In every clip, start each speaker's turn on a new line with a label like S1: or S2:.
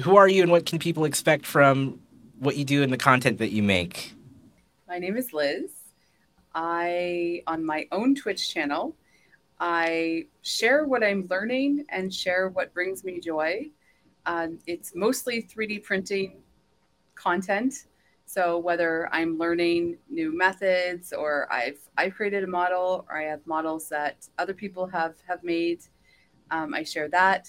S1: who are you and what can people expect from what you do and the content that you make?
S2: My name is Liz. I, on my own Twitch channel, I share what I'm learning and share what brings me joy. Um, it's mostly 3D printing content. So whether I'm learning new methods or I've I've created a model or I have models that other people have have made, um, I share that.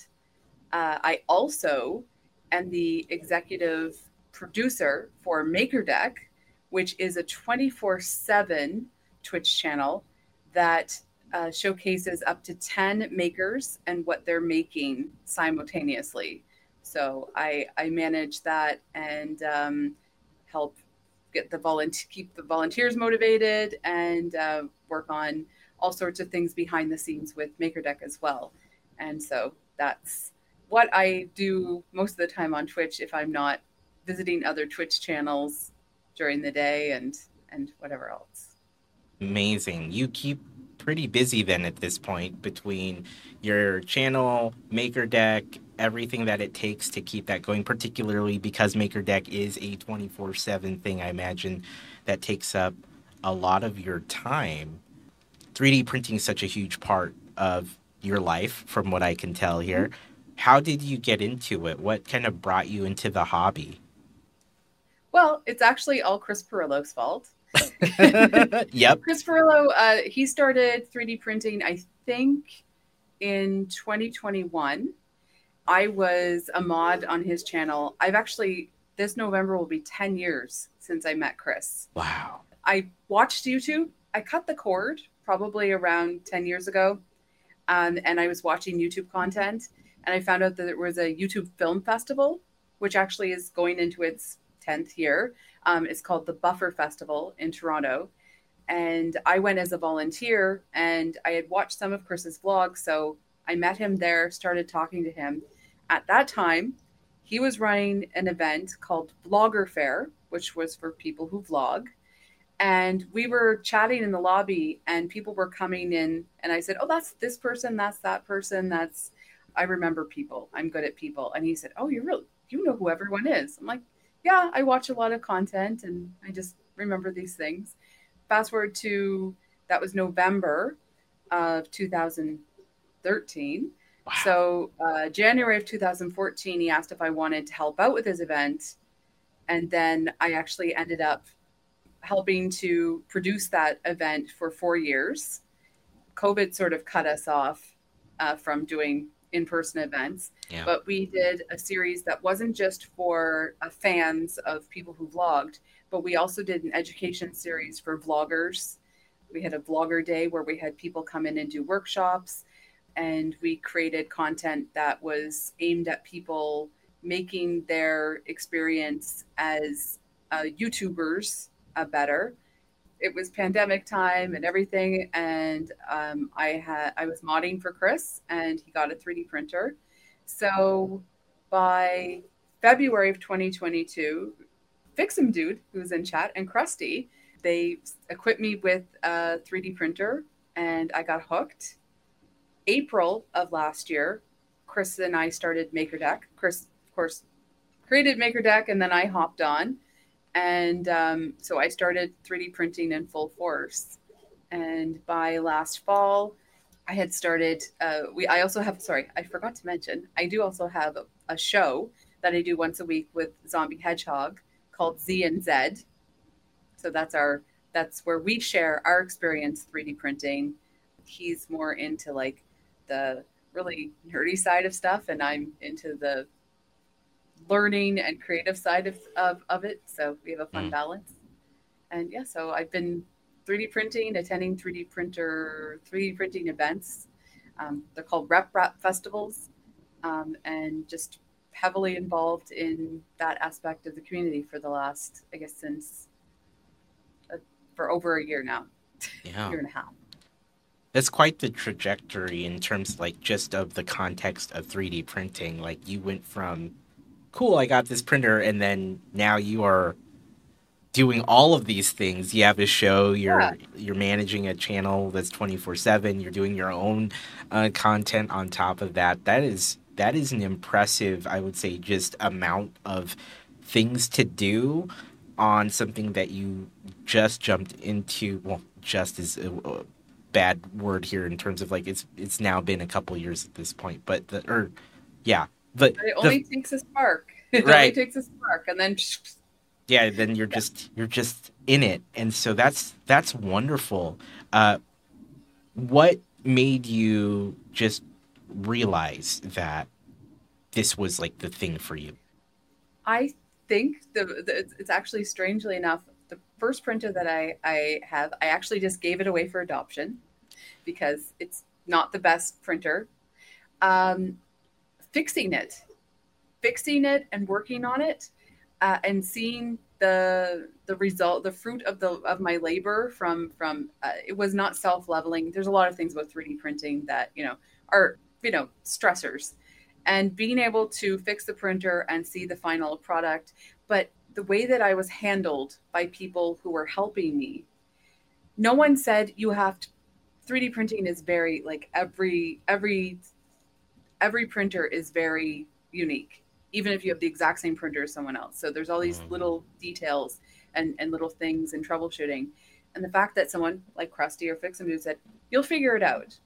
S2: Uh, I also am the executive producer for MakerDeck, which is a 24/7 Twitch channel that uh, showcases up to 10 makers and what they're making simultaneously. So I, I manage that and um, help get the volunteer keep the volunteers motivated and uh, work on all sorts of things behind the scenes with MakerDeck as well. And so that's what I do most of the time on Twitch if I'm not visiting other Twitch channels during the day and and whatever else.
S1: Amazing. You keep pretty busy then at this point between your channel, MakerDeck, everything that it takes to keep that going, particularly because MakerDeck is a 24 7 thing, I imagine that takes up a lot of your time. 3D printing is such a huge part of your life, from what I can tell here. Mm-hmm. How did you get into it? What kind of brought you into the hobby?
S2: Well, it's actually all Chris Pirillo's fault.
S1: yep.
S2: Chris Pirillo, uh, he started 3D printing, I think, in 2021. I was a mod on his channel. I've actually, this November will be 10 years since I met Chris.
S1: Wow.
S2: I watched YouTube. I cut the cord probably around 10 years ago. Um, and I was watching YouTube content. And I found out that there was a YouTube film festival, which actually is going into its 10th year. Um, it's called the Buffer Festival in Toronto. And I went as a volunteer and I had watched some of Chris's vlogs. So I met him there, started talking to him. At that time, he was running an event called Vlogger Fair, which was for people who vlog. And we were chatting in the lobby, and people were coming in. And I said, Oh, that's this person, that's that person, that's, I remember people. I'm good at people. And he said, Oh, you're really, you know who everyone is. I'm like, yeah, I watch a lot of content and I just remember these things. Fast forward to that was November of 2013. Wow. So, uh, January of 2014, he asked if I wanted to help out with his event. And then I actually ended up helping to produce that event for four years. COVID sort of cut us off uh, from doing in person events. Yeah. But we did a series that wasn't just for uh, fans of people who vlogged, but we also did an education series for vloggers. We had a vlogger day where we had people come in and do workshops, and we created content that was aimed at people making their experience as uh, YouTubers uh, better it was pandemic time and everything, and um, I had I was modding for Chris, and he got a 3D printer. So by February of 2022, Fixum Dude, who's in chat, and Krusty, they equipped me with a 3D printer, and I got hooked. April of last year, Chris and I started MakerDeck. Chris, of course, created MakerDeck, and then I hopped on and um, so I started 3D printing in full force. And by last fall, I had started. Uh, we I also have sorry I forgot to mention I do also have a, a show that I do once a week with Zombie Hedgehog called Z and Z. So that's our that's where we share our experience 3D printing. He's more into like the really nerdy side of stuff, and I'm into the learning and creative side of, of, of it. So we have a fun mm. balance. And yeah, so I've been 3D printing, attending 3D printer, 3D printing events. Um, they're called RepRap festivals, um, and just heavily involved in that aspect of the community for the last, I guess, since uh, for over a year now, yeah. year and a half.
S1: That's quite the trajectory in terms, like, just of the context of 3D printing. Like, you went from cool, I got this printer, and then now you are doing all of these things. You have a show, you're yeah. you're managing a channel that's 24/7, you're doing your own uh, content on top of that. That is that is an impressive, I would say, just amount of things to do on something that you just jumped into. Well, just is a, a bad word here in terms of like it's it's now been a couple years at this point, but the or yeah, but,
S2: but it only the, takes a spark. It
S1: right.
S2: only takes a spark, and then
S1: yeah, then you're yeah. just you're just in it, and so that's that's wonderful. Uh, what made you just realize that this was like the thing for you?
S2: I think the, the, it's actually strangely enough the first printer that I, I have I actually just gave it away for adoption because it's not the best printer. Um, fixing it, fixing it, and working on it, uh, and seeing the the result, the fruit of the of my labor from from uh, it was not self leveling. There's a lot of things about 3D printing that you know are you know stressors and being able to fix the printer and see the final product but the way that i was handled by people who were helping me no one said you have to 3d printing is very like every every every printer is very unique even if you have the exact same printer as someone else so there's all these mm-hmm. little details and and little things and troubleshooting and the fact that someone like krusty or fixham said you'll figure it out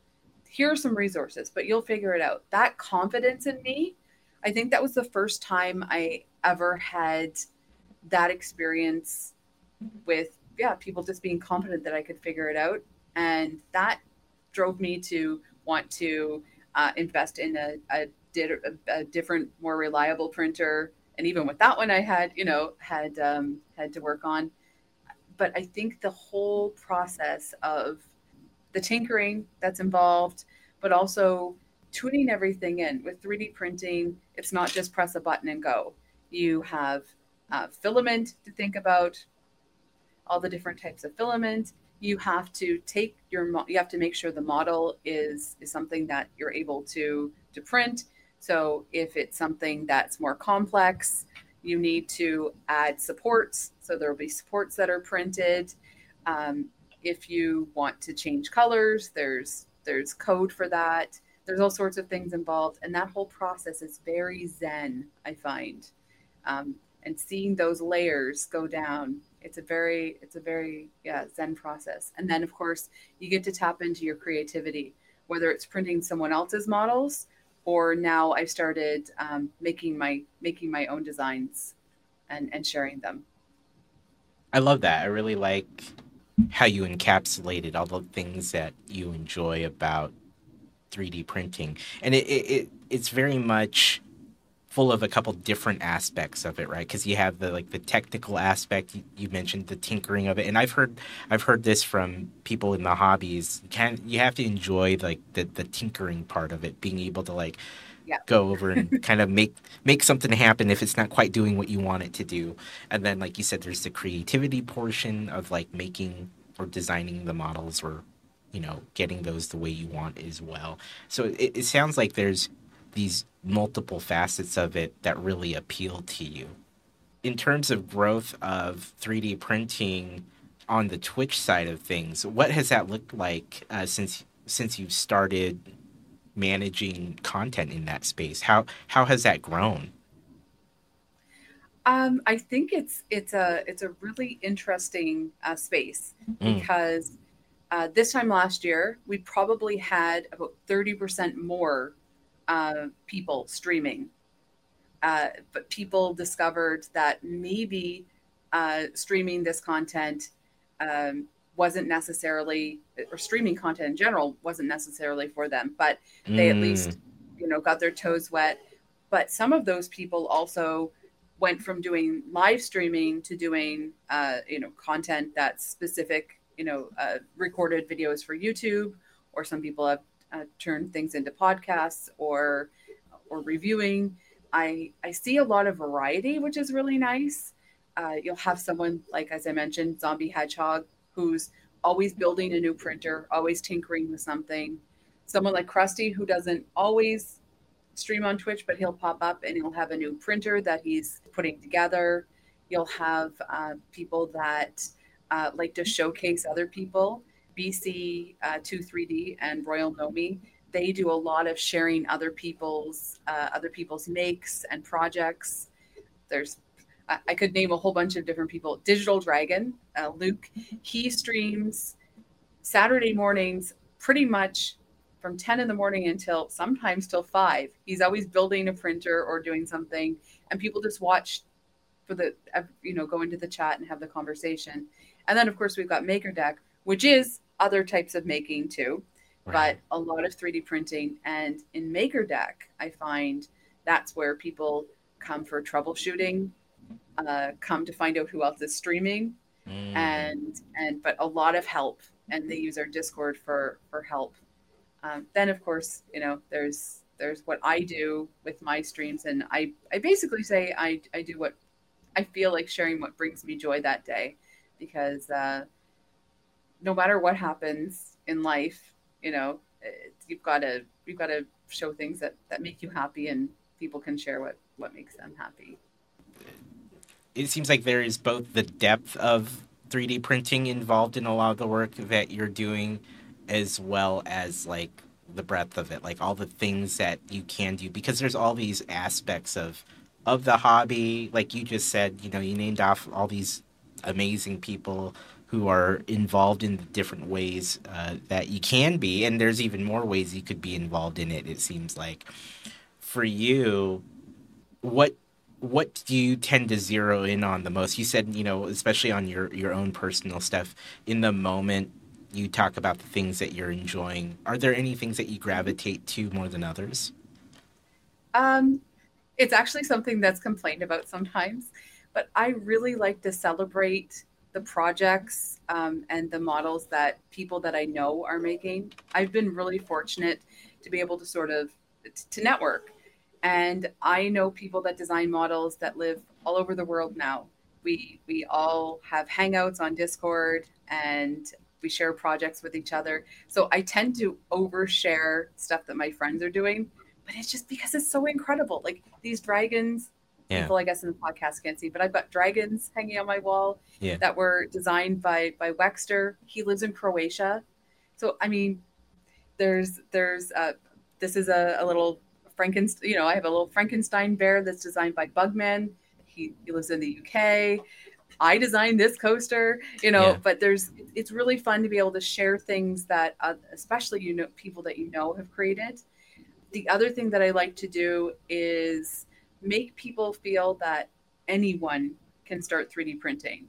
S2: here are some resources, but you'll figure it out. That confidence in me, I think that was the first time I ever had that experience with, yeah, people just being confident that I could figure it out. And that drove me to want to uh, invest in a, a, a, different, more reliable printer. And even with that one, I had, you know, had um, had to work on. But I think the whole process of the tinkering that's involved, but also tuning everything in. With 3D printing, it's not just press a button and go. You have uh, filament to think about, all the different types of filament. You have to take your you have to make sure the model is is something that you're able to to print. So if it's something that's more complex, you need to add supports. So there will be supports that are printed. Um, if you want to change colors, there's there's code for that. There's all sorts of things involved, and that whole process is very zen. I find, um, and seeing those layers go down, it's a very it's a very yeah zen process. And then of course you get to tap into your creativity, whether it's printing someone else's models or now I've started um, making my making my own designs and and sharing them.
S1: I love that. I really like how you encapsulated all the things that you enjoy about 3D printing, and it, it, it it's very much full of a couple different aspects of it, right? Because you have the like the technical aspect. You, you, mentioned the tinkering of it, and I've heard I've heard this from people in the hobbies. You can you have to enjoy like the the tinkering part of it, being able to like
S2: yeah.
S1: go over and kind of make make something happen if it's not quite doing what you want it to do. And then, like you said, there's the creativity portion of like making or designing the models or you know getting those the way you want as well. So it, it sounds like there's these multiple facets of it that really appeal to you. In terms of growth of 3D printing on the Twitch side of things, what has that looked like uh, since since you've started managing content in that space? How how has that grown?
S2: Um, I think it's it's a it's a really interesting uh, space mm. because uh, this time last year we probably had about thirty percent more uh, people streaming, uh, but people discovered that maybe uh, streaming this content um, wasn't necessarily or streaming content in general wasn't necessarily for them but they mm. at least you know got their toes wet but some of those people also went from doing live streaming to doing uh, you know content that's specific you know uh, recorded videos for youtube or some people have uh, turned things into podcasts or or reviewing i i see a lot of variety which is really nice uh, you'll have someone like as i mentioned zombie hedgehog who's always building a new printer, always tinkering with something. Someone like Krusty who doesn't always stream on Twitch, but he'll pop up and he'll have a new printer that he's putting together. You'll have uh, people that uh, like to showcase other people. BC uh, 2 3D and Royal Nomi, they do a lot of sharing other people's uh, other people's makes and projects. There's I could name a whole bunch of different people. Digital Dragon, uh, Luke, he streams Saturday mornings pretty much from 10 in the morning until sometimes till 5. He's always building a printer or doing something, and people just watch for the, you know, go into the chat and have the conversation. And then, of course, we've got MakerDeck which is other types of making too, right. but a lot of 3D printing. And in MakerDeck, I find that's where people come for troubleshooting uh, come to find out who else is streaming, mm. and and but a lot of help, and they use our Discord for for help. Um, then of course you know there's there's what I do with my streams, and I I basically say I I do what I feel like sharing what brings me joy that day, because uh, no matter what happens in life, you know you've got to you've got to show things that that make you happy, and people can share what what makes them happy
S1: it seems like there is both the depth of 3D printing involved in a lot of the work that you're doing, as well as like the breadth of it, like all the things that you can do, because there's all these aspects of of the hobby. Like you just said, you know, you named off all these amazing people who are involved in the different ways uh, that you can be, and there's even more ways you could be involved in it. It seems like for you, what what do you tend to zero in on the most? You said, you know, especially on your your own personal stuff, in the moment you talk about the things that you're enjoying. Are there any things that you gravitate to more than others?
S2: Um, it's actually something that's complained about sometimes, but I really like to celebrate the projects um, and the models that people that I know are making. I've been really fortunate to be able to sort of to network and I know people that design models that live all over the world now. We we all have hangouts on Discord and we share projects with each other. So I tend to overshare stuff that my friends are doing, but it's just because it's so incredible. Like these dragons, yeah. people I guess in the podcast can't see, but I've got dragons hanging on my wall yeah. that were designed by by Wexter. He lives in Croatia. So I mean, there's there's uh, this is a, a little Frankenstein. You know, I have a little Frankenstein bear that's designed by Bugman. He, he lives in the UK. I designed this coaster, you know, yeah. but there's it's really fun to be able to share things that uh, especially you know people that you know have created. The other thing that I like to do is make people feel that anyone can start 3D printing.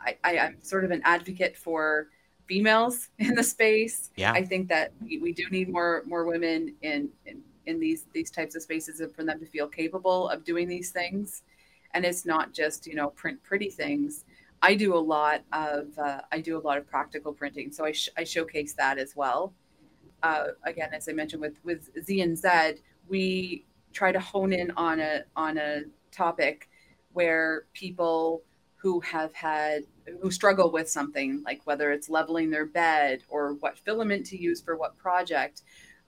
S2: I, I, am sort of an advocate for females in the space.
S1: Yeah.
S2: I think that we do need more more women in, in in these these types of spaces and for them to feel capable of doing these things and it's not just you know print pretty things i do a lot of uh, i do a lot of practical printing so i, sh- I showcase that as well uh, again as i mentioned with with z and z we try to hone in on a on a topic where people who have had who struggle with something like whether it's leveling their bed or what filament to use for what project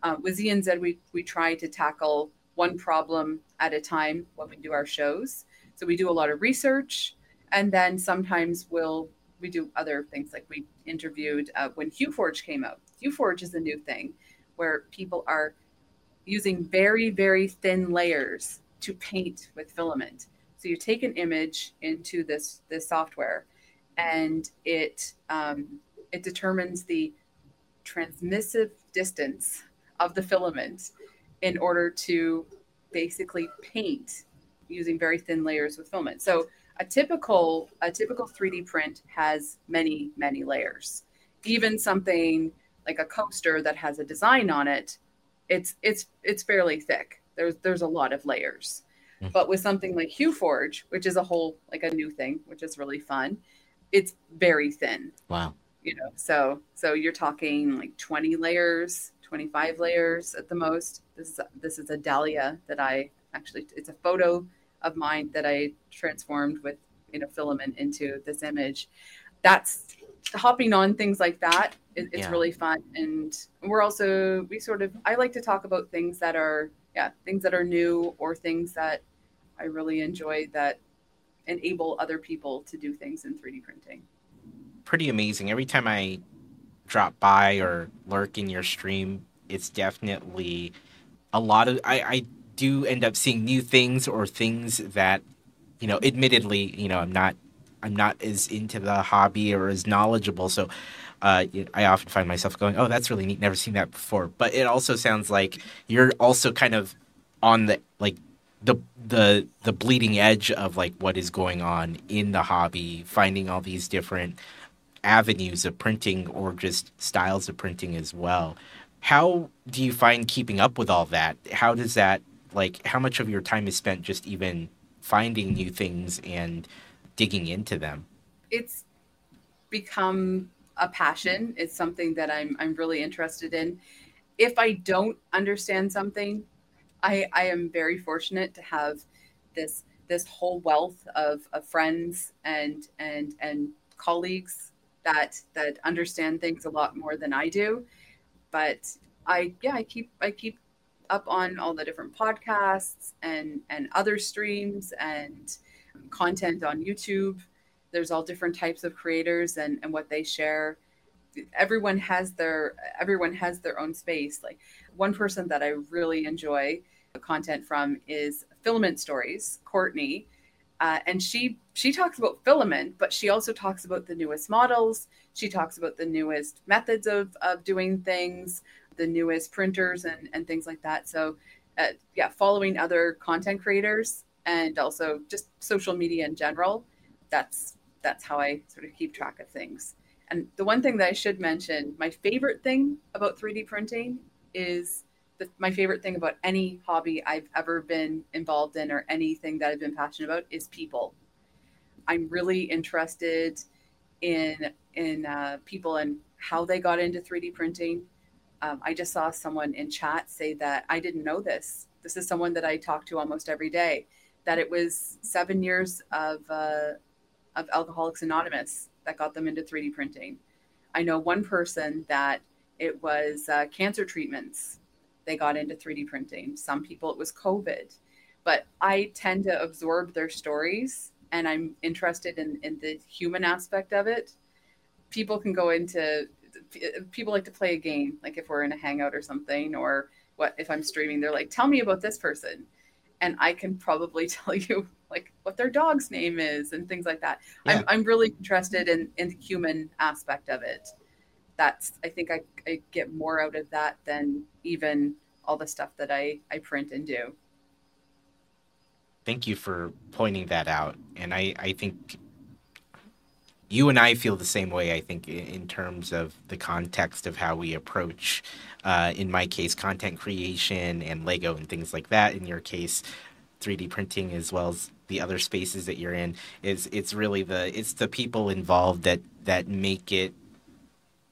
S2: uh, with Z and Z, we, we try to tackle one problem at a time when we do our shows. So we do a lot of research, and then sometimes we'll we do other things like we interviewed uh, when HueForge came out. HueForge is a new thing where people are using very very thin layers to paint with filament. So you take an image into this this software, and it um, it determines the transmissive distance of the filament in order to basically paint using very thin layers with filament. So a typical a typical 3D print has many many layers. Even something like a coaster that has a design on it, it's it's it's fairly thick. There's there's a lot of layers. Mm-hmm. But with something like HueForge, which is a whole like a new thing, which is really fun, it's very thin.
S1: Wow.
S2: You know, so so you're talking like 20 layers 25 layers at the most. This is this is a dahlia that I actually it's a photo of mine that I transformed with you know filament into this image. That's hopping on things like that. It, it's yeah. really fun, and we're also we sort of I like to talk about things that are yeah things that are new or things that I really enjoy that enable other people to do things in 3D printing.
S1: Pretty amazing. Every time I drop by or lurk in your stream, it's definitely a lot of I, I do end up seeing new things or things that you know admittedly you know i'm not i'm not as into the hobby or as knowledgeable so uh, I often find myself going, "Oh, that's really neat. Never seen that before." But it also sounds like you're also kind of on the like the the the bleeding edge of like what is going on in the hobby, finding all these different avenues of printing or just styles of printing as well. How do you find keeping up with all that? How does that like how much of your time is spent just even finding new things and digging into them?
S2: It's become a passion. It's something that I'm I'm really interested in. If I don't understand something, I I am very fortunate to have this this whole wealth of, of friends and and and colleagues that that understand things a lot more than I do. But I yeah, I keep I keep up on all the different podcasts and and other streams and content on YouTube. There's all different types of creators and and what they share. Everyone has their everyone has their own space. Like one person that I really enjoy content from is Filament Stories, Courtney. Uh, and she she talks about filament, but she also talks about the newest models. She talks about the newest methods of, of doing things the newest printers and, and things like that. So, uh, yeah, following other content creators and also just social media in general. That's that's how I sort of keep track of things. And the one thing that I should mention, my favorite thing about 3D printing is the, my favorite thing about any hobby I've ever been involved in or anything that I've been passionate about is people. I'm really interested in in uh, people and how they got into 3D printing, um, I just saw someone in chat say that I didn't know this. This is someone that I talk to almost every day. That it was seven years of uh, of Alcoholics Anonymous that got them into 3D printing. I know one person that it was uh, cancer treatments they got into 3D printing. Some people it was COVID, but I tend to absorb their stories and I'm interested in, in the human aspect of it. People can go into people like to play a game, like if we're in a hangout or something, or what if I'm streaming, they're like, tell me about this person. And I can probably tell you like what their dog's name is and things like that. Yeah. I'm, I'm really interested in, in the human aspect of it. That's, I think I, I get more out of that than even all the stuff that I, I print and do.
S1: Thank you for pointing that out. And I, I think you and I feel the same way. I think in terms of the context of how we approach, uh, in my case, content creation and Lego and things like that. In your case, 3D printing as well as the other spaces that you're in. Is it's really the it's the people involved that that make it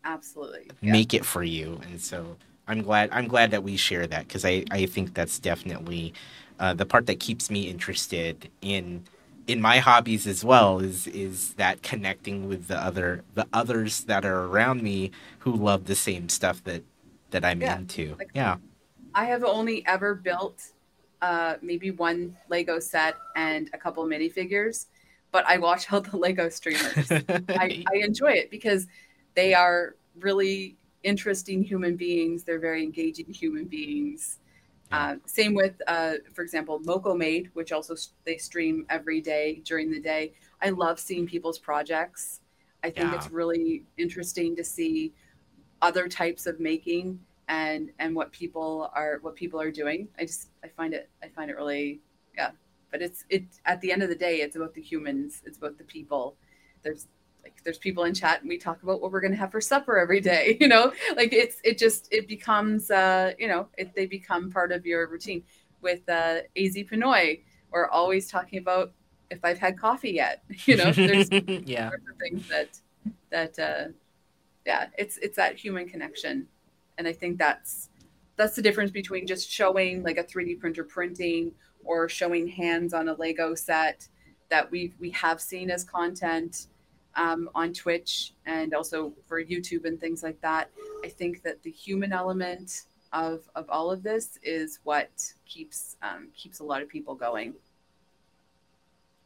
S2: absolutely
S1: yeah. make it for you. And so I'm glad I'm glad that we share that because I I think that's definitely uh, the part that keeps me interested in in my hobbies as well is is that connecting with the other the others that are around me who love the same stuff that that I'm yeah. into. Like, yeah.
S2: I have only ever built uh, maybe one Lego set and a couple minifigures, but I watch all the Lego streamers. I, I enjoy it because they are really interesting human beings. They're very engaging human beings. Uh, same with, uh, for example, Made, which also they stream every day during the day. I love seeing people's projects. I think yeah. it's really interesting to see other types of making and and what people are what people are doing. I just I find it I find it really yeah. But it's it at the end of the day, it's about the humans. It's about the people. There's like there's people in chat and we talk about what we're going to have for supper every day you know? Like it's it just it becomes uh you know it, they become part of your routine. With uh az pinoy we're always talking about if i've had coffee yet you know? There's
S1: yeah.
S2: things that that uh yeah it's it's that human connection. And i think that's that's the difference between just showing like a 3d printer printing or showing hands on a lego set that we we have seen as content um, on Twitch and also for YouTube and things like that. I think that the human element of of all of this is what keeps um, keeps a lot of people going.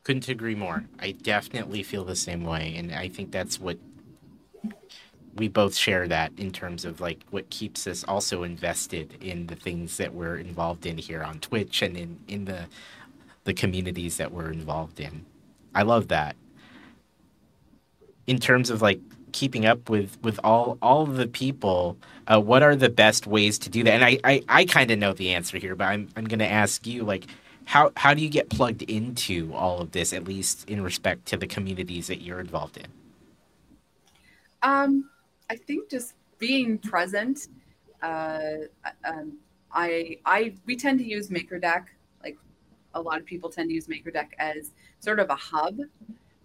S1: Couldn't agree more. I definitely feel the same way, and I think that's what we both share that in terms of like what keeps us also invested in the things that we're involved in here on Twitch and in in the the communities that we're involved in. I love that. In terms of like keeping up with with all all the people, uh, what are the best ways to do that? And I I, I kind of know the answer here, but I'm I'm going to ask you like how how do you get plugged into all of this at least in respect to the communities that you're involved in?
S2: Um, I think just being present. Uh, um, I I we tend to use MakerDeck. Like a lot of people tend to use MakerDeck as sort of a hub.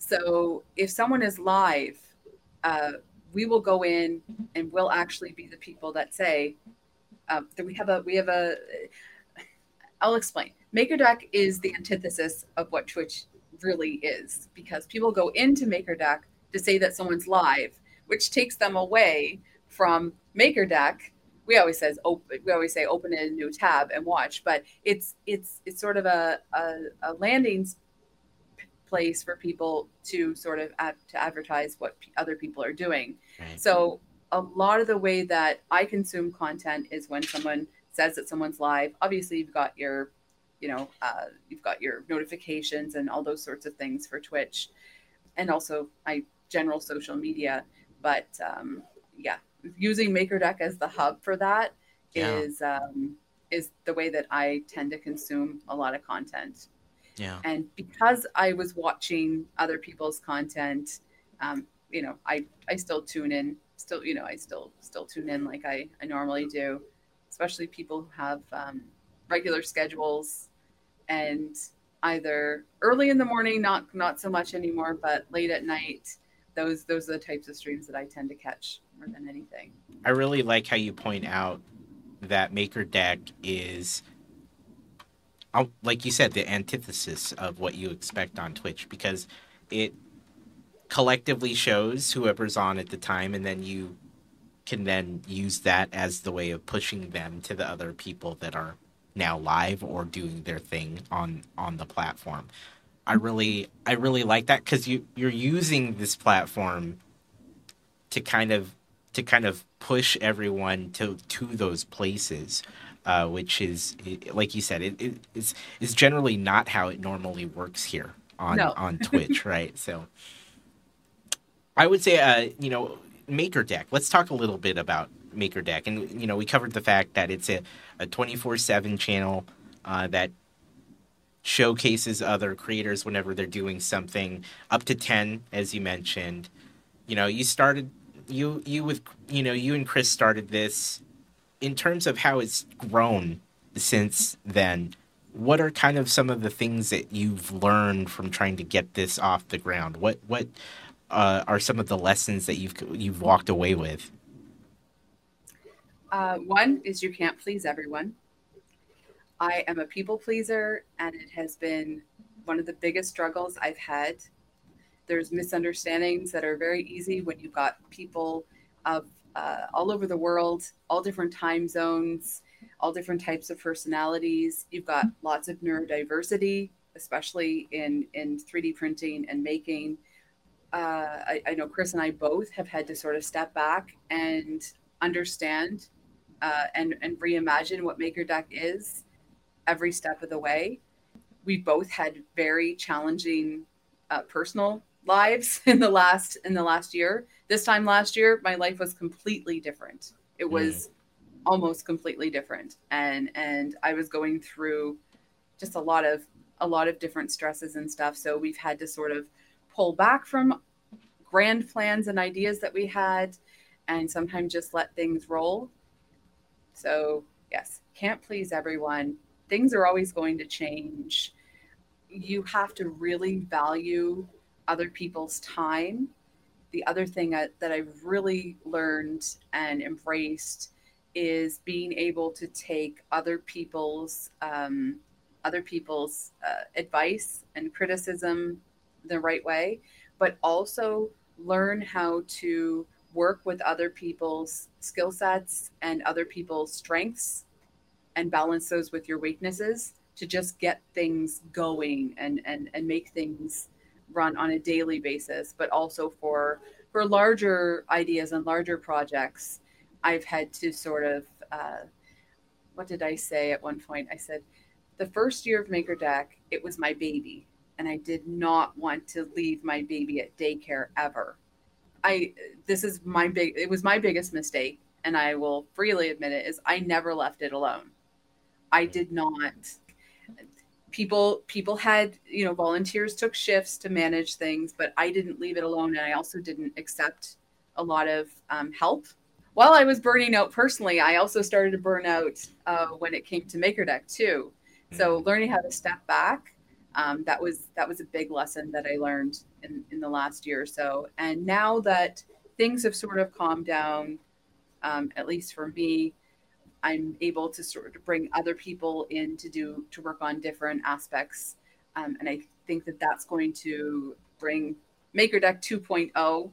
S2: So if someone is live, uh, we will go in and we'll actually be the people that say uh, that we have a we have a. I'll explain. MakerDeck is the antithesis of what Twitch really is because people go into MakerDeck to say that someone's live which takes them away from MakerDeck. We always says open. We always say open a new tab and watch, but it's it's it's sort of a a, a landing place for people to sort of ad, to advertise what other people are doing. Right. So a lot of the way that I consume content is when someone says that someone's live. Obviously, you've got your, you know, uh, you've got your notifications and all those sorts of things for Twitch, and also my general social media. But um, yeah, using MakerDeck as the hub for that yeah. is um, is the way that I tend to consume a lot of content.
S1: Yeah.
S2: And because I was watching other people's content, um, you know, I I still tune in. Still, you know, I still still tune in like I, I normally do, especially people who have um, regular schedules and either early in the morning, not not so much anymore, but late at night those those are the types of streams that I tend to catch more than anything.
S1: I really like how you point out that MakerDeck is like you said the antithesis of what you expect on Twitch because it collectively shows whoever's on at the time and then you can then use that as the way of pushing them to the other people that are now live or doing their thing on on the platform. I really I really like that because you you're using this platform to kind of to kind of push everyone to to those places, uh, which is like you said, it, it is is generally not how it normally works here on no. on Twitch, right? So I would say, uh, you know, MakerDeck. Let's talk a little bit about MakerDeck, and you know, we covered the fact that it's a a twenty four seven channel uh, that showcases other creators whenever they're doing something up to 10 as you mentioned you know you started you you with you know you and chris started this in terms of how it's grown since then what are kind of some of the things that you've learned from trying to get this off the ground? What what uh, are some of the lessons that you've you've walked away with?
S2: Uh, one is you can't please everyone. I am a people pleaser, and it has been one of the biggest struggles I've had. There's misunderstandings that are very easy when you've got people of uh, all over the world, all different time zones, all different types of personalities. You've got lots of neurodiversity, especially in in 3D printing and making. Uh, I, I, know Chris and I both have had to sort of step back and understand uh, and and reimagine what MakerDeck is every step of the way. We both had very challenging uh, personal lives in the last in the last year. This time last year, my life was completely different. It hmm. was mm. almost completely different, and and I was going through just a lot of a lot of different stresses and stuff. So we've had to sort of pull back from grand plans and ideas that we had, and sometimes just let things roll. So yes, can't please everyone things are always going to change. You have to really value other people's time. The other thing that I've really learned and embraced is being able to take other people's um, other people's uh, advice and criticism the right way, but also learn how to work with other people's skill sets and other people's strengths and balance those with your weaknesses to just get things going and and and make things run on a daily basis but also for for larger ideas and larger projects, I've had to sort of, uh, what did I say at one point? I said, the first year of MakerDeck, it was my baby, and I did not want to leave my baby at daycare ever. I this is my big it was my biggest mistake, and I will freely admit it is I never left it alone. I did not people people had you know volunteers took shifts to manage things but i didn't leave it alone and i also didn't accept a lot of um, help. While i was burning out personally i also started to burn out uh, when it came to MakerDeck too. So mm-hmm. learning how to step back um, that was that was a big lesson that i learned in, in the last year or so. And now that things have sort of calmed down um, at least for me I'm able to sort of bring other people in to do to work on different aspects, um, and I think that that's going to bring MakerDeck 2.0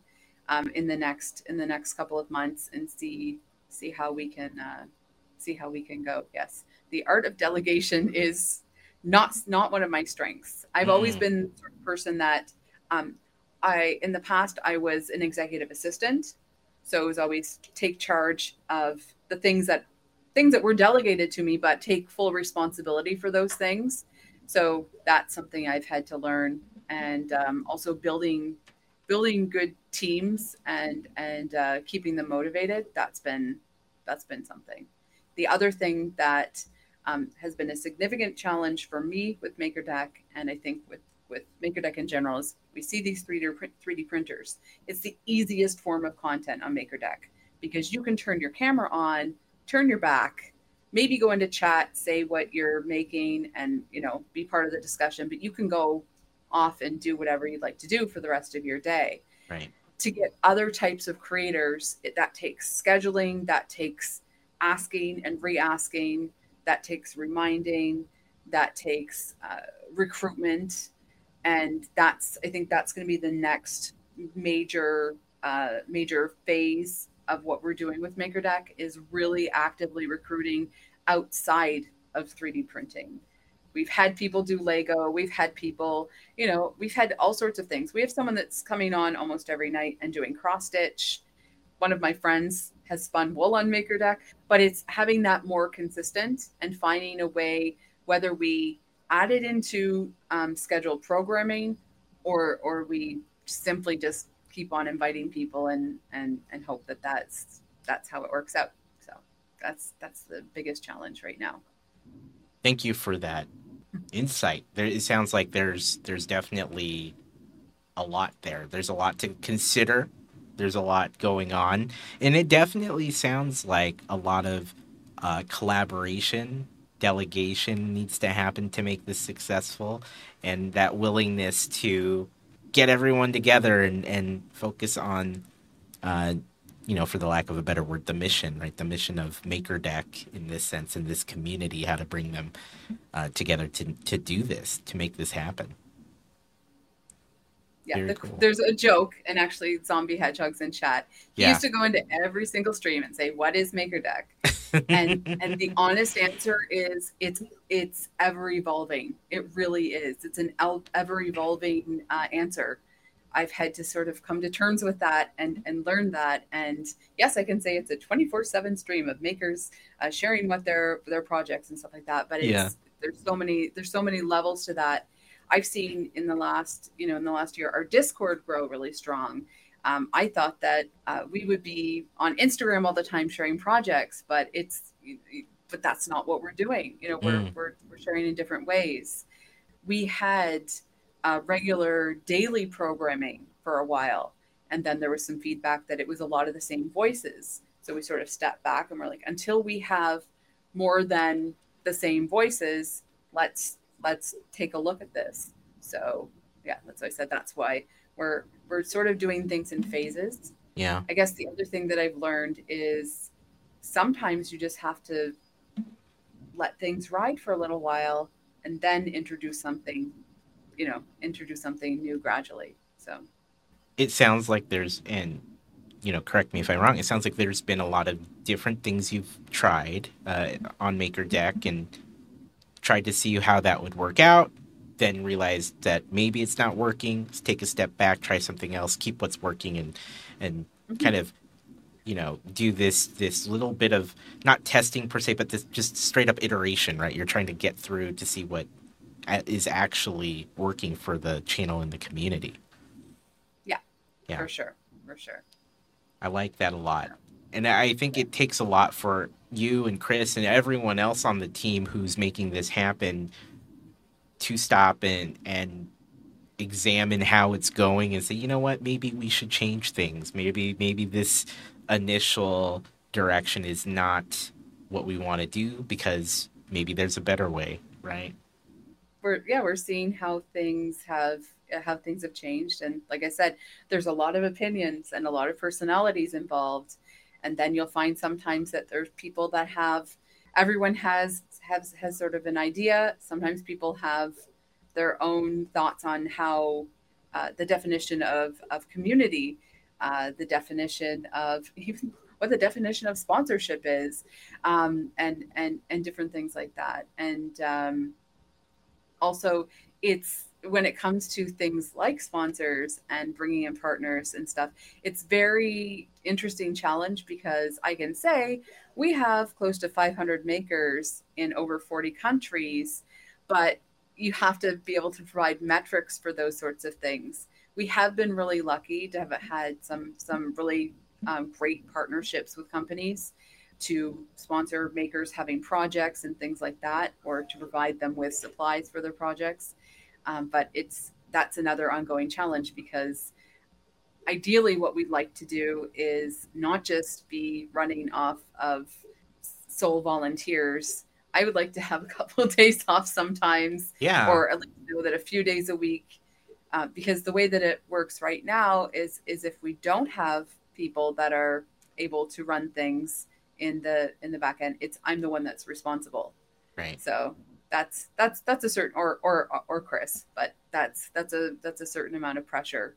S2: um, in the next in the next couple of months and see see how we can uh, see how we can go. Yes, the art of delegation is not not one of my strengths. I've mm. always been the sort of person that um, I in the past I was an executive assistant, so it was always take charge of the things that things that were delegated to me, but take full responsibility for those things. So that's something I've had to learn, and um, also building building good teams and and uh, keeping them motivated. That's been that's been something. The other thing that um, has been a significant challenge for me with MakerDeck, and I think with with MakerDeck in general, is we see these 3D 3D printers. It's the easiest form of content on MakerDeck because you can turn your camera on turn your back maybe go into chat say what you're making and you know be part of the discussion but you can go off and do whatever you'd like to do for the rest of your day.
S1: Right.
S2: To get other types of creators it, that takes scheduling that takes asking and re-asking that takes reminding that takes uh, recruitment and that's i think that's going to be the next major uh, major phase of what we're doing with MakerDeck is really actively recruiting outside of 3D printing. We've had people do Lego. We've had people, you know, we've had all sorts of things. We have someone that's coming on almost every night and doing cross stitch. One of my friends has spun wool on MakerDeck, but it's having that more consistent and finding a way, whether we add it into um, scheduled programming or or we simply just keep on inviting people and and and hope that that's that's how it works out. So that's that's the biggest challenge right now.
S1: Thank you for that insight. There, it sounds like there's there's definitely a lot there. There's a lot to consider. There's a lot going on, and it definitely sounds like a lot of uh, collaboration, delegation needs to happen to make this successful, and that willingness to get everyone together and, and focus on, uh, you know, for the lack of a better word, the mission, right? The mission of MakerDeck in this sense, in this community, how to bring them uh, together to, to do this, to make this happen.
S2: Yeah, the, cool. there's a joke, and actually, Zombie Hedgehog's in chat. He yeah. used to go into every single stream and say, "What is MakerDeck?" and and the honest answer is, it's it's ever evolving. It really is. It's an ever evolving uh, answer. I've had to sort of come to terms with that and and learn that. And yes, I can say it's a 24/7 stream of makers uh, sharing what their their projects and stuff like that. But it's, yeah. there's so many there's so many levels to that I've seen in the last, you know, in the last year, our Discord grow really strong. Um, I thought that uh, we would be on Instagram all the time sharing projects, but it's, but that's not what we're doing. You know, we're mm. we're, we're sharing in different ways. We had uh, regular daily programming for a while, and then there was some feedback that it was a lot of the same voices. So we sort of stepped back and we're like, until we have more than the same voices, let's let's take a look at this. So yeah, that's why I said that's why we're we're sort of doing things in phases.
S1: Yeah.
S2: I guess the other thing that I've learned is sometimes you just have to let things ride for a little while and then introduce something, you know, introduce something new gradually. So
S1: it sounds like there's and you know, correct me if I'm wrong. It sounds like there's been a lot of different things you've tried uh, on MakerDeck and tried to see how that would work out, then realized that maybe it's not working, Let's take a step back, try something else, keep what's working, and and mm-hmm. kind of you know do this this little bit of not testing per se, but this just straight up iteration, right? You're trying to get through to see what is actually working for the channel and the community.
S2: Yeah, yeah, for sure, for sure.
S1: I like that a lot. And I think it takes a lot for you and Chris and everyone else on the team who's making this happen to stop and and examine how it's going and say, you know what, maybe we should change things. Maybe maybe this initial direction is not what we want to do because maybe there's a better way, right?
S2: We're yeah, we're seeing how things have how things have changed and like I said, there's a lot of opinions and a lot of personalities involved. And then you'll find sometimes that there's people that have everyone has has has sort of an idea. Sometimes people have their own thoughts on how uh, the definition of of community, uh, the definition of even what the definition of sponsorship is, um, and and and different things like that. And um, also, it's when it comes to things like sponsors and bringing in partners and stuff, it's very interesting challenge because I can say we have close to 500 makers in over 40 countries, but you have to be able to provide metrics for those sorts of things. We have been really lucky to have had some some really um, great partnerships with companies to sponsor makers having projects and things like that, or to provide them with supplies for their projects. Um, but it's that's another ongoing challenge because ideally what we'd like to do is not just be running off of sole volunteers. I would like to have a couple of days off sometimes
S1: yeah.
S2: or at least know that a few days a week. Uh, because the way that it works right now is is if we don't have people that are able to run things in the in the back end it's i'm the one that's responsible.
S1: Right.
S2: So that's that's that's a certain or or or Chris, but that's that's a that's a certain amount of pressure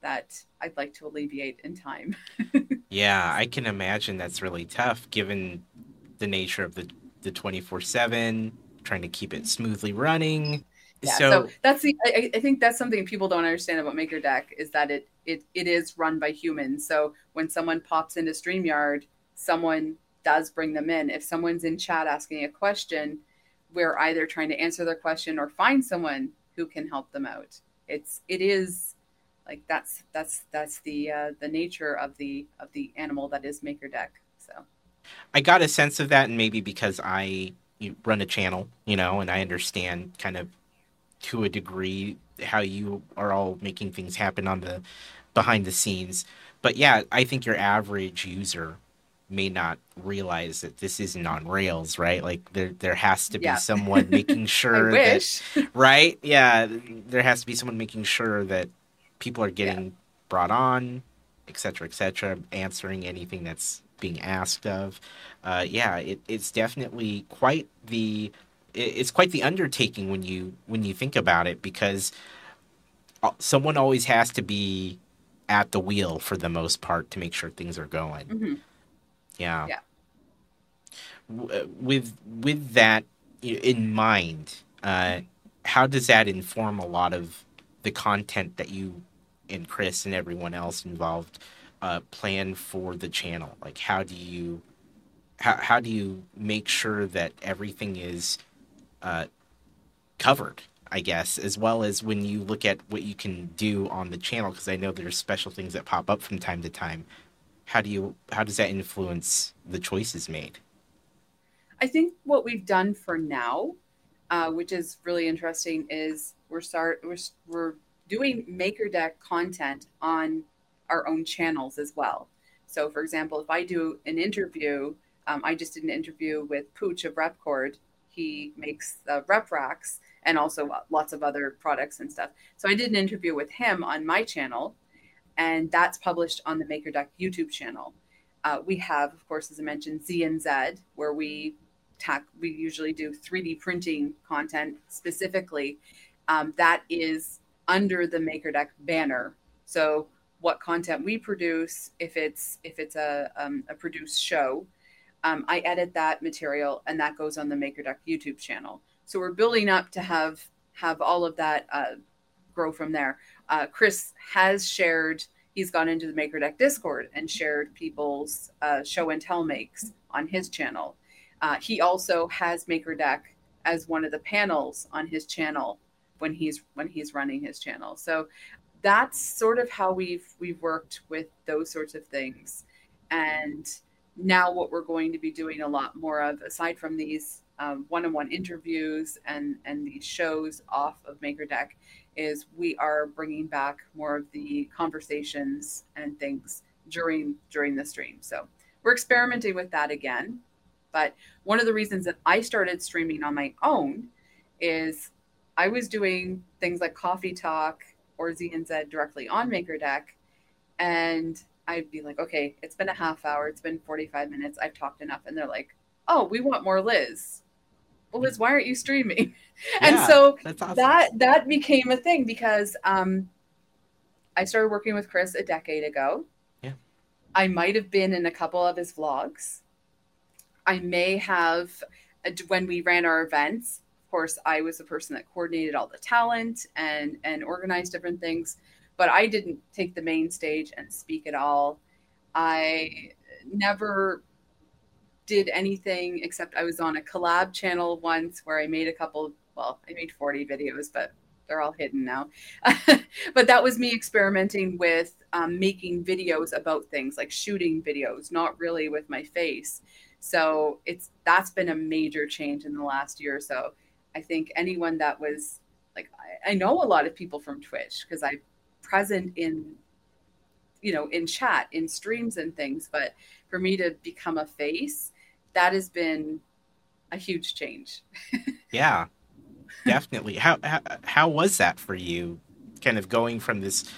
S2: that I'd like to alleviate in time.
S1: yeah, I can imagine that's really tough given the nature of the the 24/7 trying to keep it smoothly running.
S2: Yeah, so, so that's the I, I, think that's something people don't understand about MakerDeck is that it it it is run by humans. So when someone pops into StreamYard, someone does bring them in. If someone's in chat asking a question, we're either trying to answer their question or find someone who can help them out. It's it is like that's that's that's the uh, the nature of the of the animal that is MakerDeck. So
S1: I got a sense of that, and maybe because I run a channel, you know, and I understand kind of to a degree how you are all making things happen on the behind the scenes. But yeah, I think your average user may not realize that this isn't on rails, right? Like there there has to be yeah. someone making sure that right? Yeah, there has to be someone making sure that people are getting yeah. brought on, et cetera, et cetera, answering anything that's being asked of. Uh, yeah, it, it's definitely quite the it's quite the undertaking when you when you think about it because uh, someone always has to be at the wheel for the most part to make sure things are going.
S2: Mm-hmm.
S1: Yeah.
S2: Yeah.
S1: Uh, with with that in mind, uh, how does that inform a lot of the content that you and Chris and everyone else involved uh, plan for the channel? Like, how do you how how do you make sure that everything is uh, covered? I guess, as well as when you look at what you can do on the channel, because I know there's special things that pop up from time to time how do you how does that influence the choices made?
S2: I think what we've done for now, uh, which is really interesting, is we're start we're we're doing MakerDeck content on our own channels as well. So, for example, if I do an interview, um, I just did an interview with Pooch of Repcord. He makes the rep racks and also lots of other products and stuff. So I did an interview with him on my channel and that's published on the MakerDeck YouTube channel. Uh, we have, of course, as I mentioned, Z and Z, where we tack, we usually do 3D printing content specifically. Um, that is under the Maker MakerDeck banner. So what content we produce, if it's if it's a um, a produced show, um, I edit that material and that goes on the Maker MakerDeck YouTube channel. So we're building up to have have all of that uh, grow from there. Uh, Chris has shared, he's gone into the MakerDeck Discord and shared people's uh, show and tell makes on his channel. Uh, he also has MakerDeck as one of the panels on his channel when he's when he's running his channel. So that's sort of how we've we've worked with those sorts of things. And now what we're going to be doing a lot more of, aside from these um, one-on-one interviews and and these shows off of MakerDeck, is we are bringing back more of the conversations and things during during the stream. So we're experimenting with that again. But one of the reasons that I started streaming on my own is I was doing things like coffee talk or Z and Z directly on MakerDeck, and I'd be like, okay, it's been a half hour, it's been 45 minutes, I've talked enough. And they're like, oh, we want more Liz. Well, Liz, why aren't you streaming? Yeah, and so awesome. that that became a thing because um, I started working with Chris a decade ago.
S1: Yeah.
S2: I might have been in a couple of his vlogs. I may have, uh, when we ran our events, of course, I was the person that coordinated all the talent and and organized different things but I didn't take the main stage and speak at all. I never did anything except I was on a collab channel once where I made a couple, well, I made 40 videos, but they're all hidden now. but that was me experimenting with um, making videos about things like shooting videos, not really with my face. So it's that's been a major change in the last year or so. I think anyone that was like, I, I know a lot of people from Twitch because I present in you know in chat in streams and things but for me to become a face that has been a huge change
S1: yeah definitely how, how how was that for you kind of going from this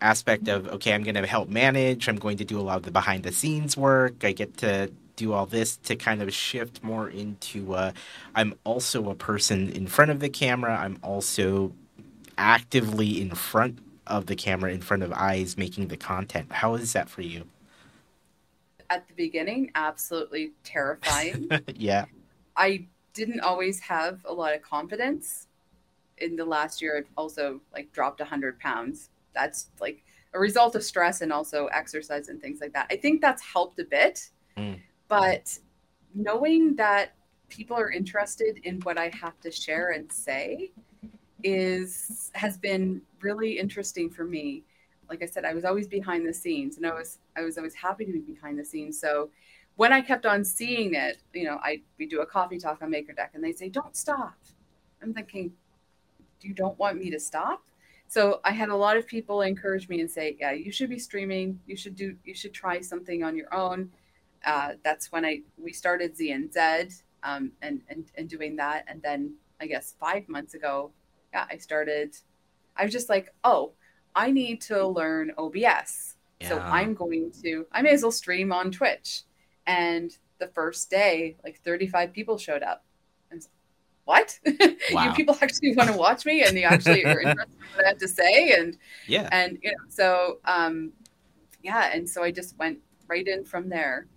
S1: aspect of okay i'm going to help manage i'm going to do a lot of the behind the scenes work i get to do all this to kind of shift more into uh, i'm also a person in front of the camera i'm also actively in front of the camera, in front of eyes, making the content. How is that for you?
S2: At the beginning, absolutely terrifying.
S1: yeah.
S2: I didn't always have a lot of confidence. In the last year, I've also like dropped 100 pounds. That's like a result of stress and also exercise and things like that. I think that's helped a bit. Mm. But knowing that people are interested in what I have to share and say, is has been really interesting for me. Like I said, I was always behind the scenes, and I was I was always happy to be behind the scenes. So when I kept on seeing it, you know, I we do a coffee talk on MakerDeck, and they say, "Don't stop." I'm thinking, "You don't want me to stop?" So I had a lot of people encourage me and say, "Yeah, you should be streaming. You should do. You should try something on your own." Uh, that's when I we started Z and Z um, and, and and doing that, and then I guess five months ago yeah, I started, I was just like, oh, I need to learn OBS. Yeah. So I'm going to, I may as well stream on Twitch. And the first day, like 35 people showed up. And what? Wow. you people actually want to watch me and you actually are interested in what I have to say. And
S1: yeah.
S2: And you know, so um yeah, and so I just went right in from there.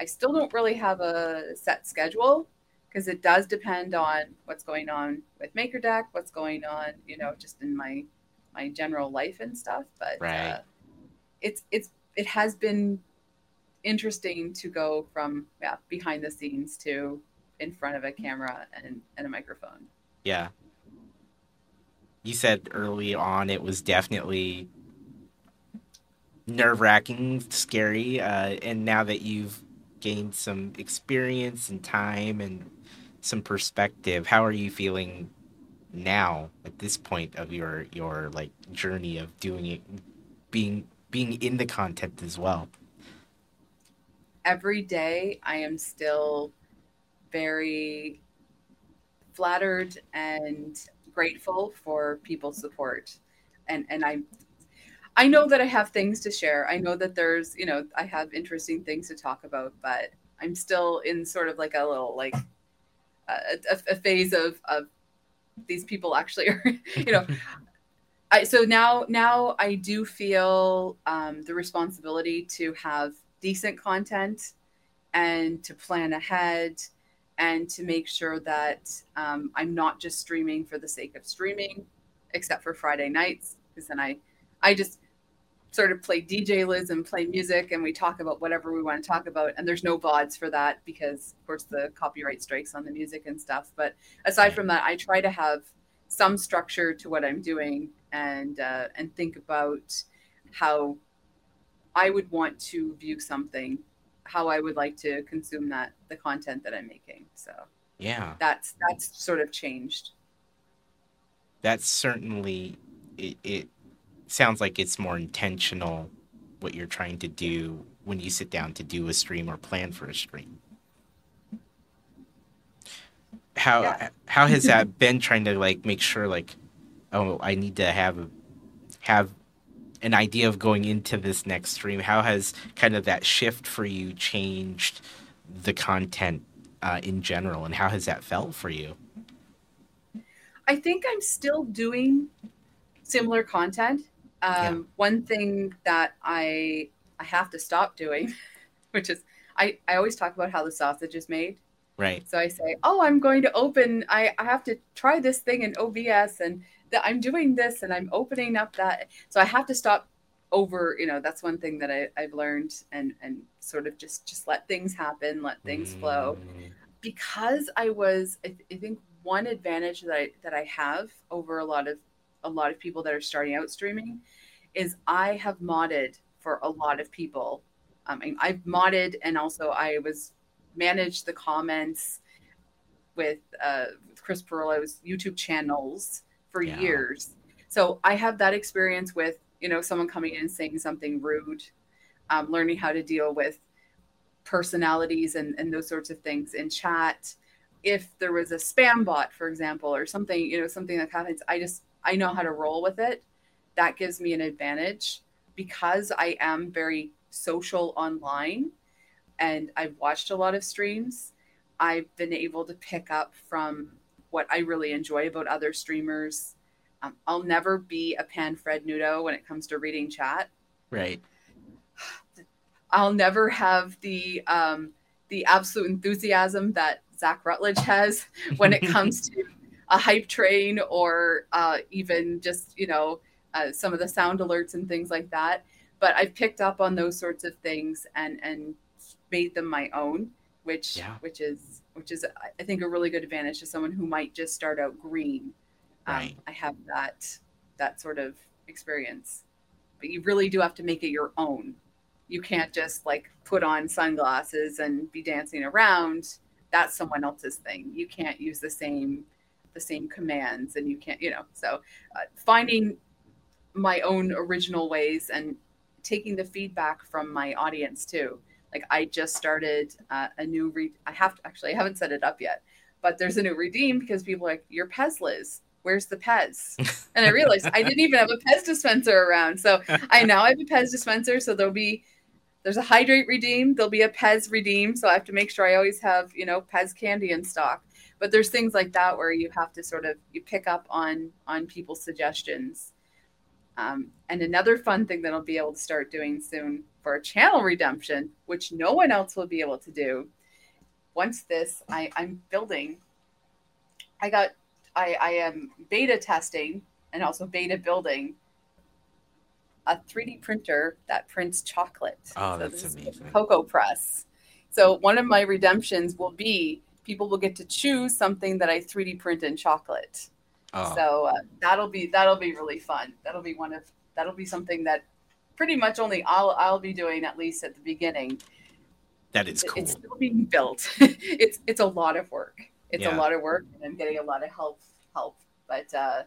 S2: I still don't really have a set schedule because it does depend on what's going on with MakerDeck, what's going on, you know, just in my my general life and stuff. But
S1: right. uh,
S2: it's it's it has been interesting to go from yeah behind the scenes to in front of a camera and, and a microphone.
S1: Yeah. You said early on it was definitely nerve wracking, scary, uh, and now that you've gained some experience and time and some perspective, how are you feeling now at this point of your your like journey of doing it, being being in the content as well?
S2: Every day, I am still very flattered and grateful for people's support, and and I I know that I have things to share. I know that there's, you know, I have interesting things to talk about, but I'm still in sort of like a little like a, a phase of of these people actually are you know. I, so now now I do feel um, the responsibility to have decent content and to plan ahead and to make sure that um, I'm not just streaming for the sake of streaming, except for Friday nights, because then I, I just sort of play DJ Liz and play music, and we talk about whatever we want to talk about. And there's no vods for that because, of course, the copyright strikes on the music and stuff. But aside from that, I try to have some structure to what I'm doing and uh, and think about how I would want to view something how I would like to consume that the content that I'm making. So
S1: yeah,
S2: that's that's sort of changed.
S1: That's certainly it, it sounds like it's more intentional what you're trying to do when you sit down to do a stream or plan for a stream. How yeah. how has that been trying to like make sure like oh I need to have have an idea of going into this next stream. How has kind of that shift for you changed the content uh, in general, and how has that felt for you?
S2: I think I'm still doing similar content. Um, yeah. One thing that I I have to stop doing, which is I, I always talk about how the sausage is made.
S1: Right.
S2: So I say, oh, I'm going to open. I, I have to try this thing in OBS, and that I'm doing this and I'm opening up that. So I have to stop over, you know, that's one thing that I, I've learned and, and sort of just, just let things happen, let things mm. flow because I was, I, I think one advantage that I, that I have over a lot of, a lot of people that are starting out streaming is I have modded for a lot of people. Um, I've modded and also I was managed the comments with uh, Chris Pirillo's YouTube channels for yeah. years. So I have that experience with, you know, someone coming in and saying something rude, um, learning how to deal with personalities and, and those sorts of things in chat. If there was a spam bot, for example, or something, you know, something that happens, I just, I know how to roll with it. That gives me an advantage because I am very social online and I've watched a lot of streams. I've been able to pick up from what I really enjoy about other streamers. Um, I'll never be a pan Fred Nudo when it comes to reading chat.
S1: Right.
S2: I'll never have the um, the absolute enthusiasm that Zach Rutledge has when it comes to a hype train or uh, even just you know uh, some of the sound alerts and things like that. But I've picked up on those sorts of things and and made them my own, which yeah. which is which is I think a really good advantage to someone who might just start out green. Um, right. Um, I have that that sort of experience, but you really do have to make it your own. You can't just like put on sunglasses and be dancing around. That's someone else's thing. You can't use the same the same commands, and you can't you know. So uh, finding my own original ways and taking the feedback from my audience too like I just started uh, a new re- I have to actually I haven't set it up yet, but there's a new redeem because people are like your Pez Liz. Where's the Pez? And I realized I didn't even have a Pez dispenser around. So I now have a Pez dispenser. So there'll be there's a hydrate redeem, there'll be a Pez redeem. So I have to make sure I always have, you know, Pez candy in stock. But there's things like that where you have to sort of you pick up on on people's suggestions. Um, and another fun thing that I'll be able to start doing soon for a channel redemption, which no one else will be able to do. Once this, I, I'm building. I got, I, I am beta testing and also beta building a 3D printer that prints chocolate.
S1: Oh, so that's amazing.
S2: Cocoa Press. So one of my redemptions will be people will get to choose something that I 3D print in chocolate. Oh. So uh, that'll be that'll be really fun. That'll be one of that'll be something that pretty much only I'll I'll be doing at least at the beginning.
S1: That is cool.
S2: It's still being built. it's it's a lot of work. It's yeah. a lot of work, and I'm getting a lot of help help. But uh,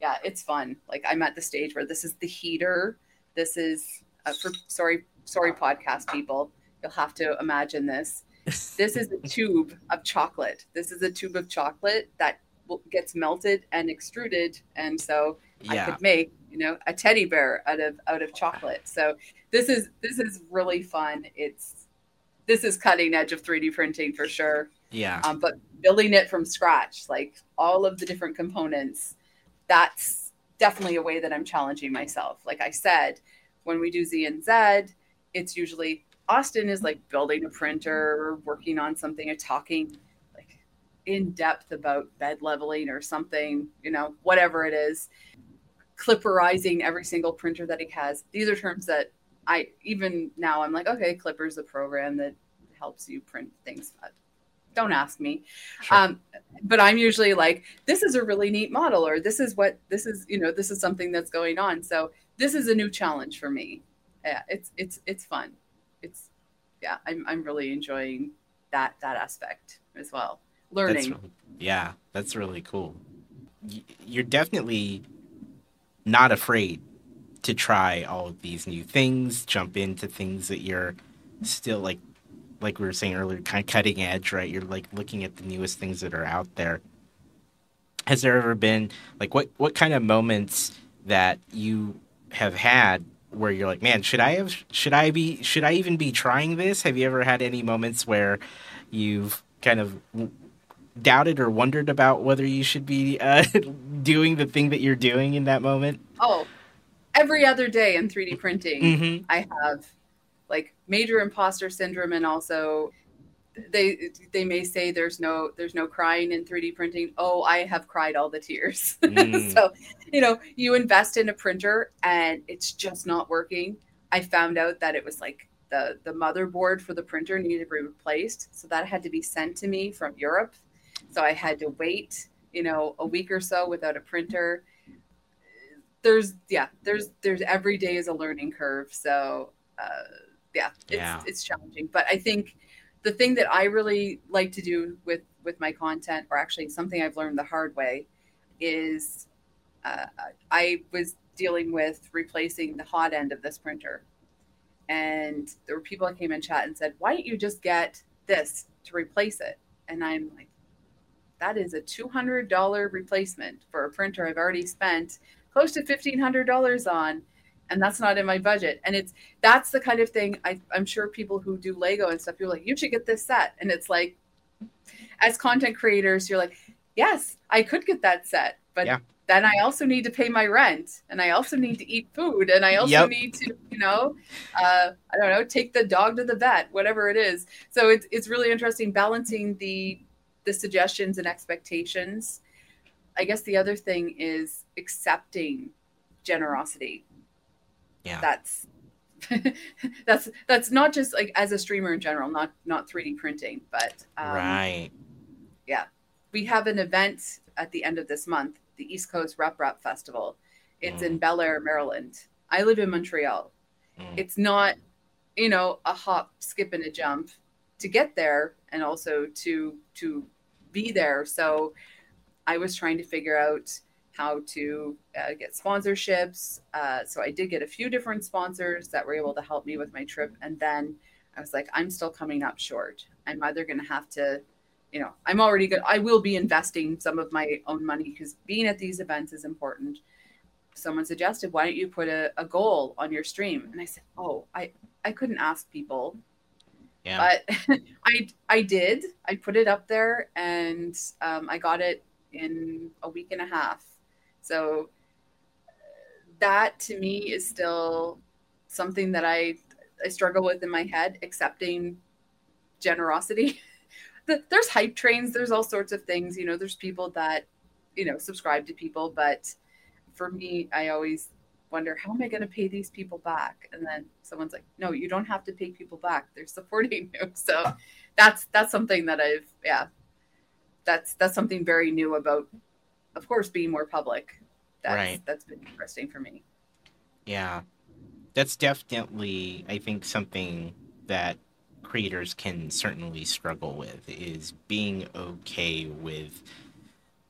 S2: yeah, it's fun. Like I'm at the stage where this is the heater. This is uh, for sorry sorry podcast people. You'll have to imagine this. This is a tube of chocolate. This is a tube of chocolate that gets melted and extruded, and so yeah. I could make you know a teddy bear out of out of chocolate. So this is this is really fun. It's this is cutting edge of 3d printing for sure.
S1: Yeah.
S2: Um, but building it from scratch like all of the different components that's definitely a way that i'm challenging myself. Like i said when we do z and z it's usually austin is like building a printer or working on something or talking like in depth about bed leveling or something, you know, whatever it is, Klipperizing every single printer that he has. These are terms that I even now I'm like, okay, Klipper's a program that helps you print things. But don't ask me. Sure. Um, but I'm usually like, this is a really neat model, or this is what this is, you know, this is something that's going on. So this is a new challenge for me. Yeah, it's it's it's fun. It's yeah, I'm I'm really enjoying that that aspect as well. Learning.
S1: That's, yeah, that's really cool. You're definitely not afraid to try all of these new things, jump into things that you're still like like we were saying earlier, kind of cutting edge, right? You're like looking at the newest things that are out there. Has there ever been like what what kind of moments that you have had where you're like, man, should I have should I be should I even be trying this? Have you ever had any moments where you've kind of doubted or wondered about whether you should be uh, doing the thing that you're doing in that moment?
S2: Oh, every other day in 3D printing, mm-hmm. I have like major imposter syndrome and also they they may say there's no there's no crying in 3D printing. Oh, I have cried all the tears. Mm. so, you know, you invest in a printer and it's just not working. I found out that it was like the the motherboard for the printer needed to be replaced, so that had to be sent to me from Europe. So I had to wait, you know, a week or so without a printer. There's yeah, there's there's every day is a learning curve. So uh, yeah, it's, yeah. it's challenging. But I think the thing that I really like to do with with my content, or actually something I've learned the hard way, is uh, I was dealing with replacing the hot end of this printer, and there were people that came in chat and said, "Why don't you just get this to replace it?" And I'm like, "That is a two hundred dollar replacement for a printer I've already spent close to fifteen hundred dollars on." And that's not in my budget. And it's that's the kind of thing I, I'm sure people who do Lego and stuff, you're like, you should get this set. And it's like, as content creators, you're like, yes, I could get that set, but yeah. then I also need to pay my rent, and I also need to eat food, and I also yep. need to, you know, uh, I don't know, take the dog to the vet, whatever it is. So it's it's really interesting balancing the the suggestions and expectations. I guess the other thing is accepting generosity
S1: yeah.
S2: That's that's that's not just like as a streamer in general not not 3d printing but
S1: um, right.
S2: yeah. We have an event at the end of this month the east coast RepRap festival. It's mm. in bel air maryland. I live in montreal. Mm. it's not you know a hop skip and a jump to get there and also to to be there. So i was trying to figure out how to uh, get sponsorships. Uh, so I did get a few different sponsors that were able to help me with my trip. And then I was like, I'm still coming up short. I'm either going to have to, you know, I'm already good. I will be investing some of my own money because being at these events is important. Someone suggested, why don't you put a, a goal on your stream? And I said, oh, I, I couldn't ask people. Yeah. But I, I did. I put it up there and um, I got it in a week and a half so that to me is still something that I I struggle with in my head, accepting generosity. there's hype trains, there's all sorts of things, you know, there's people that, you know, subscribe to people, but for me, I always wonder how am I going to pay these people back? And then someone's like, "No, you don't have to pay people back. They're supporting you." So that's that's something that I've yeah. That's that's something very new about of course, being more public. That's, right. That's been interesting for me.
S1: Yeah. That's definitely, I think, something that creators can certainly struggle with is being okay with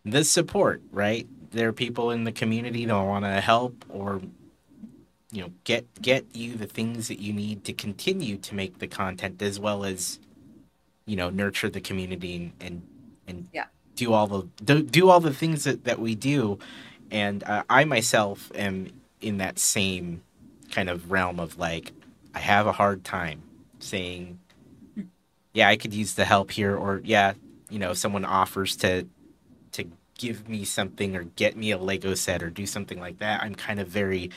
S1: the support, right? There are people in the community that want to help or you know get get you the things that you need to continue to make the content as well as you know nurture the community and and, and
S2: yeah
S1: do all the do, do all the things that, that we do. And uh, i myself am in that same kind of realm of like i have a hard time saying yeah i could use the help here or yeah you know someone offers to to give me something or get me a lego set or do something like that. I'm kind of very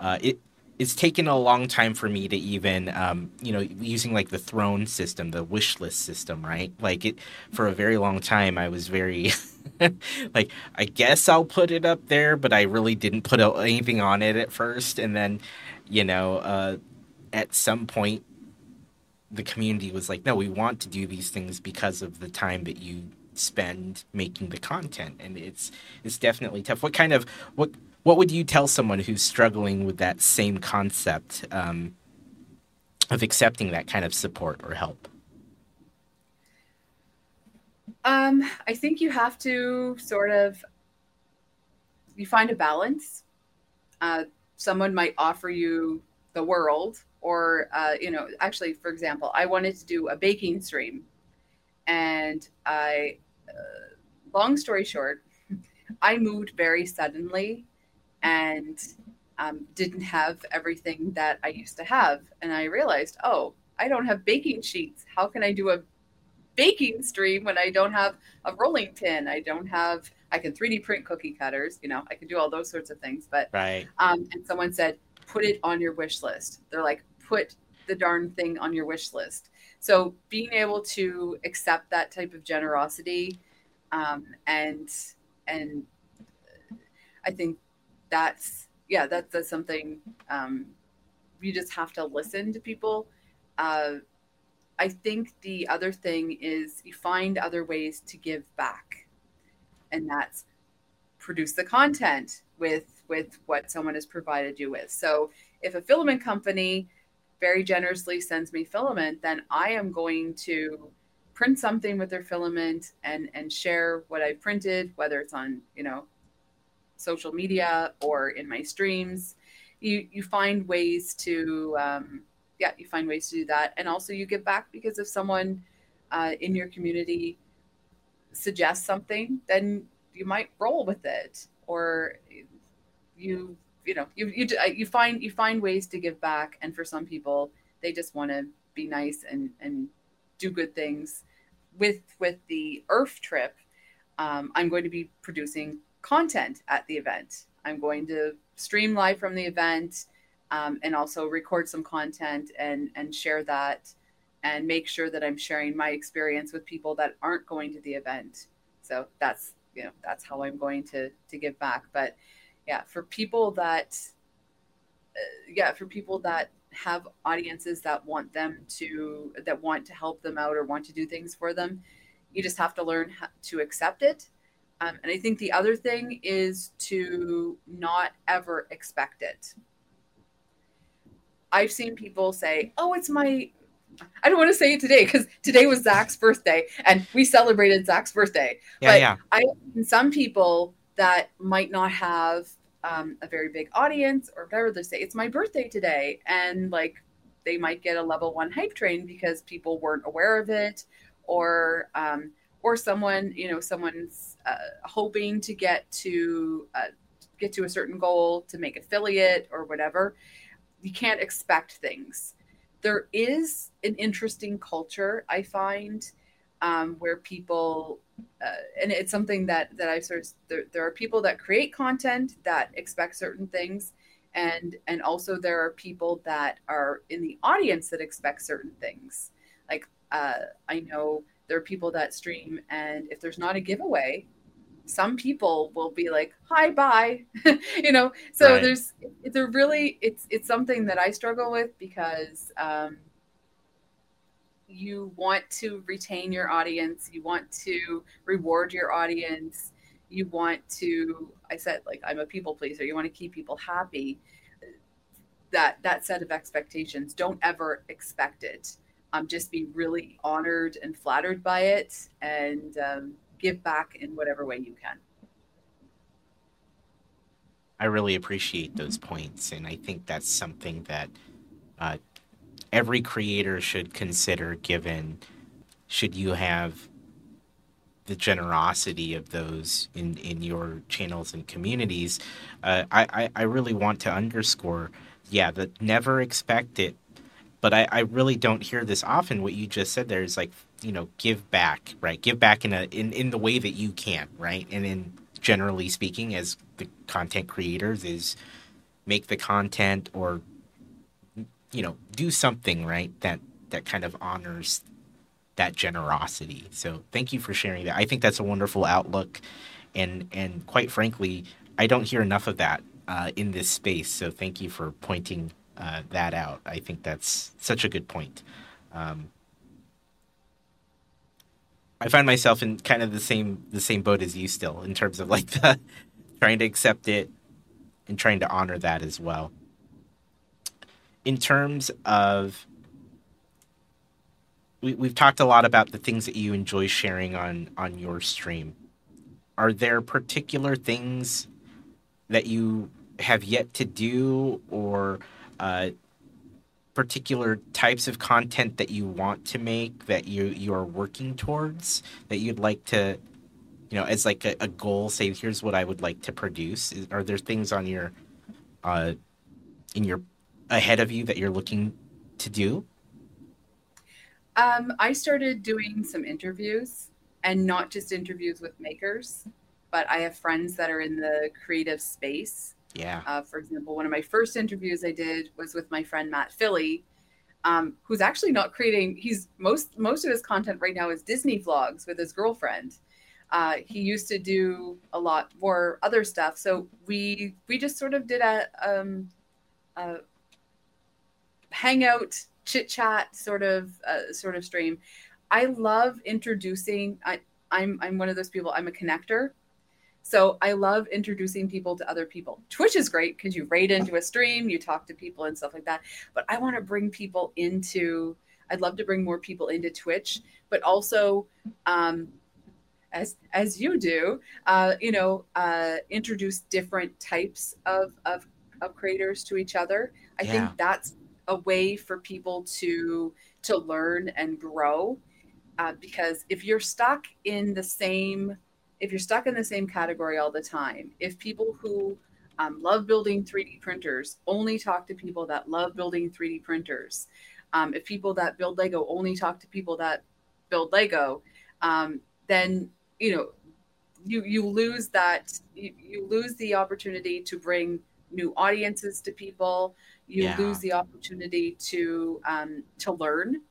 S1: uh, it it's taken a long time for me to even um, you know using like the throne system the wish list system right? Like it for a very long time i was very like i guess i'll put it up there but i really didn't put anything on it at first. And then you know uh, at some point the community was like no we want to do these things because of the time that you spend making the content. And it's it's definitely tough. What kind of what what would you tell someone who's struggling with that same concept um, of accepting that kind of support or help?
S2: Um, I think you have to sort of you find a balance. Uh, someone might offer you the world, or uh, you know, actually, for example, I wanted to do a baking stream, and I, uh, long story short, I moved very suddenly and um, didn't have everything that I used to have. And I realized, oh, I don't have baking sheets. How can I do a baking stream when I don't have a rolling pin? I don't have, I can 3D print cookie cutters, you know, I can do all those sorts of things. But,
S1: right.
S2: Um, and someone said, put it on your wish list. They're like, put the darn thing on your wish list. So being able to accept that type of generosity um, and, and I think that's yeah that, that's something um, you just have to listen to people. Uh, i think the other thing is you find other ways to give back. And that's produce the content with with what someone has provided you with. So if a filament company very generously sends me filament then i am going to print something with their filament and and share what i've printed whether it's on you know social media or in my streams. You you find ways to um, yeah you find ways to do that, and also you give back because if someone uh, in your community suggests something, then you might roll with it, or you you know you you you find you find ways to give back, and for some people they just want to be nice and and do good things. With with the ERRF trip, um, I'm going to be producing content at the event. I'm going to stream live from the event um, and also record some content and and share that and make sure that I'm sharing my experience with people that aren't going to the event. So that's you know that's how I'm going to to give back. But yeah, for people that uh, yeah for people that have audiences that want them to that want to help them out or want to do things for them, you just have to learn to accept it um, and I think the other thing is to not ever expect it. I've seen people say, "Oh, it's my." I don't want to say it today because today was Zach's birthday, and we celebrated Zach's birthday.
S1: Yeah,
S2: but
S1: yeah.
S2: I some people that might not have um, a very big audience or whatever they say, "It's my birthday today," and like they might get a level one hype train because people weren't aware of it, or um, or someone you know someone's uh, hoping to get to uh, get to a certain goal to make affiliate or whatever you can't expect things. There is an interesting culture i find um, where people uh, and it's something that that I've sort of there, there are people that create content that expect certain things and and also there are people that are in the audience that expect certain things. Like uh, i know there are people that stream and if there's not a giveaway some people will be like hi bye. You know? So right. there's it's a really it's it's something that i struggle with because um you want to retain your audience you want to reward your audience you want to i said like i'm a people pleaser you want to keep people happy. That that set of expectations don't ever expect it. Um, just be really honored and flattered by it and um, give back in whatever way you can.
S1: I really appreciate those points, and I think that's something that uh, every creator should consider. Given, should you have the generosity of those in in your channels and communities, uh, I, I I really want to underscore, yeah, that never expect it but I, I really don't hear this often. What you just said there is like, you know, give back, right? Give back in a in, in the way that you can, right? And in generally speaking, as the content creators, is make the content or you know, do something right that that kind of honors that generosity. So thank you for sharing that. I think that's a wonderful outlook, and and quite frankly, I don't hear enough of that uh, in this space. So thank you for pointing uh, that out. I think that's such a good point. Um, I find myself in kind of the same the same boat as you still in terms of like the trying to accept it and trying to honor that as well. In terms of we, we've talked a lot about the things that you enjoy sharing on on your stream. Are there particular things that you have yet to do or uh, particular types of content that you want to make that you you are working towards that you'd like to you know as like a, a goal say here's what i would like to produce. Is, are there things on your uh in your ahead of you that you're looking to do?
S2: Um, i started doing some interviews and not just interviews with makers but i have friends that are in the creative space
S1: yeah.
S2: Uh, for example, one of my first interviews I did was with my friend Matt Philly, um, who's actually not creating. He's most most of his content right now is Disney vlogs with his girlfriend. Uh, he used to do a lot more other stuff. So we we just sort of did a, um, a hangout chit chat sort of uh, sort of stream. I love introducing. I I'm I'm one of those people. I'm a connector. So I love introducing people to other people. Twitch is great because you raid into a stream, you talk to people and stuff like that. But I want to bring people into, I'd love to bring more people into Twitch, but also, um, as as you do, uh, you know, uh, introduce different types of, of of creators to each other. I yeah. think that's a way for people to to learn and grow. Uh, because if you're stuck in the same if you're stuck in the same category all the time, if people who um, love building 3D printers only talk to people that love building 3D printers, um, if people that build Lego only talk to people that build Lego, um, then you know you you lose that you, you, lose the opportunity to bring new audiences to people. You yeah. lose the opportunity to um, to learn.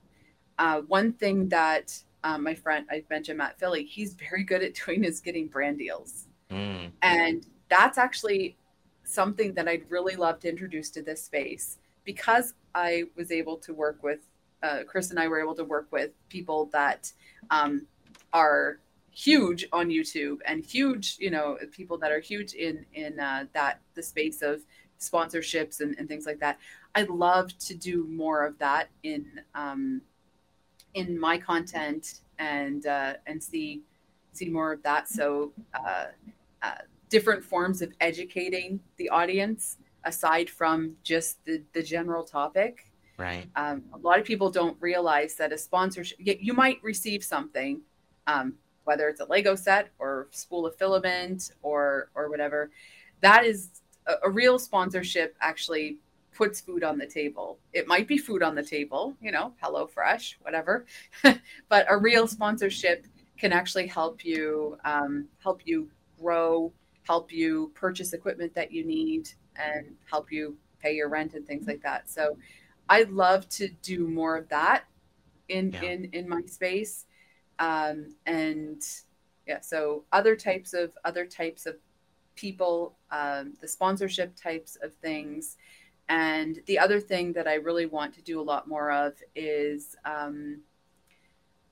S2: Uh, one thing that um, my friend I mentioned Matt Philly, he's very good at doing is getting brand deals, mm. and that's actually something that I'd really love to introduce to this space because I was able to work with uh, Chris and I were able to work with people that um, are huge on YouTube and huge, you know, people that are huge in in uh, that the space of sponsorships and, and things like that. I'd love to do more of that in um, in my content and uh, and see see more of that. So uh, uh, different forms of educating the audience aside from just the the general topic.
S1: Right.
S2: Um, a lot of people don't realize that a sponsorship you might receive something, um, whether it's a Lego set or spool of filament or or whatever. That is a, a real sponsorship actually puts food on the table. It might be food on the table, you know, Hello Fresh, whatever, but a real sponsorship can actually help you um, help you grow, help you purchase equipment that you need, and help you pay your rent and things like that. So, I'd love to do more of that in yeah. in in my space, um, and yeah. So other types of other types of people, um, the sponsorship types of things and the other thing that I really want to do a lot more of is um,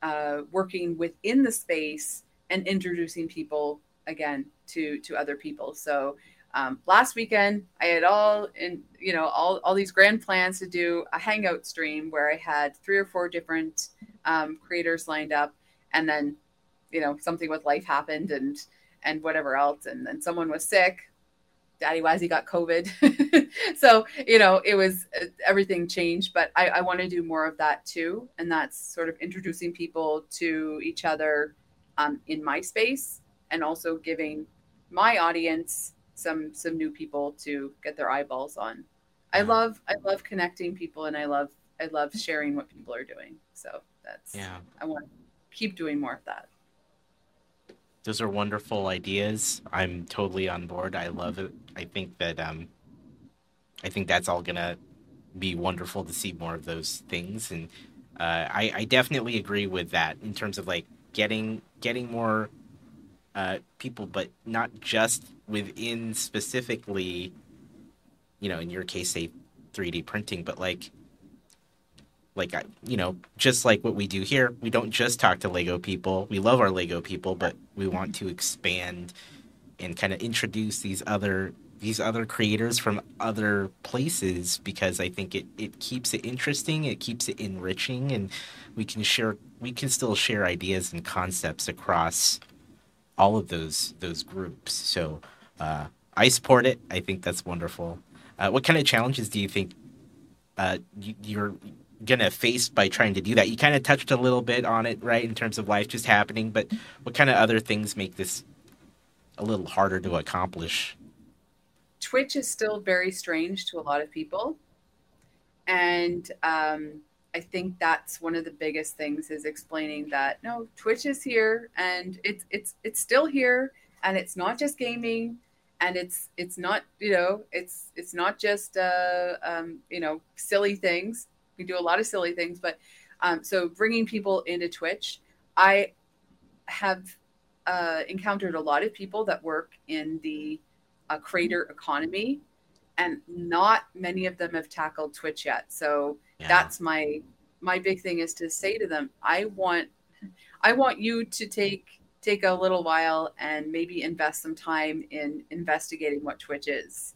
S2: uh, working within the space and introducing people again to to other people. So um, last weekend I had all in you know all all these grand plans to do a hangout stream where I had three or four different um, creators lined up, and then you know something with life happened and and whatever else, and then someone was sick Daddy Wazzy got COVID. so, you know, it was uh, everything changed, but I, I want to do more of that too. And that's sort of introducing people to each other um, in my space and also giving my audience some some new people to get their eyeballs on. I love I love connecting people and I love I love sharing what people are doing. So that's
S1: yeah.
S2: I want to keep doing more of that
S1: those are wonderful ideas. I'm totally on board. I love it. I think that um, I think that's all gonna be wonderful to see more of those things. And uh, I, I definitely agree with that in terms of like getting getting more uh, people, but not just within specifically, you know, in your case, say 3D printing, but like like you know just like what we do here we don't just talk to lego people. We love our lego people but we want to expand and kind of introduce these other these other creators from other places because i think it, it keeps it interesting it keeps it enriching and we can share we can still share ideas and concepts across all of those those groups. So uh, i support it. I think that's wonderful. Uh, what kind of challenges do you think uh, you, you're gonna face by trying to do that? You kind of touched a little bit on it, right, in terms of life just happening. But what kind of other things make this a little harder to accomplish?
S2: Twitch is still very strange to a lot of people, and um, I think that's one of the biggest things is explaining that no, Twitch is here and it's it's it's still here, and it's not just gaming and it's it's not you know it's it's not just uh, um, you know silly things we do a lot of silly things, but um, so bringing people into Twitch, I have uh, encountered a lot of people that work in the uh, creator economy, and not many of them have tackled Twitch yet. So yeah. that's my my big thing is to say to them, I want I want you to take take a little while and maybe invest some time in investigating what Twitch is.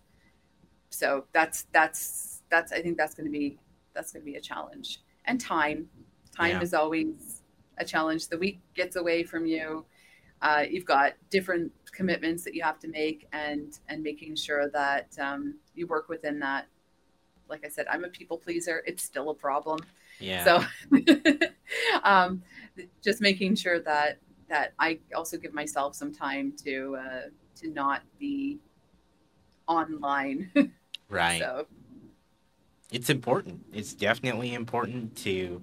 S2: So that's that's that's I think that's going to be that's going to be a challenge. And time, time yeah. is always a challenge. The week gets away from you. Uh, you've got different commitments that you have to make, and and making sure that um, you work within that. Like I said, I'm a people pleaser. It's still a problem.
S1: Yeah.
S2: So, um, just making sure that that I also give myself some time to uh, to not be online.
S1: right. So it's important. It's definitely important to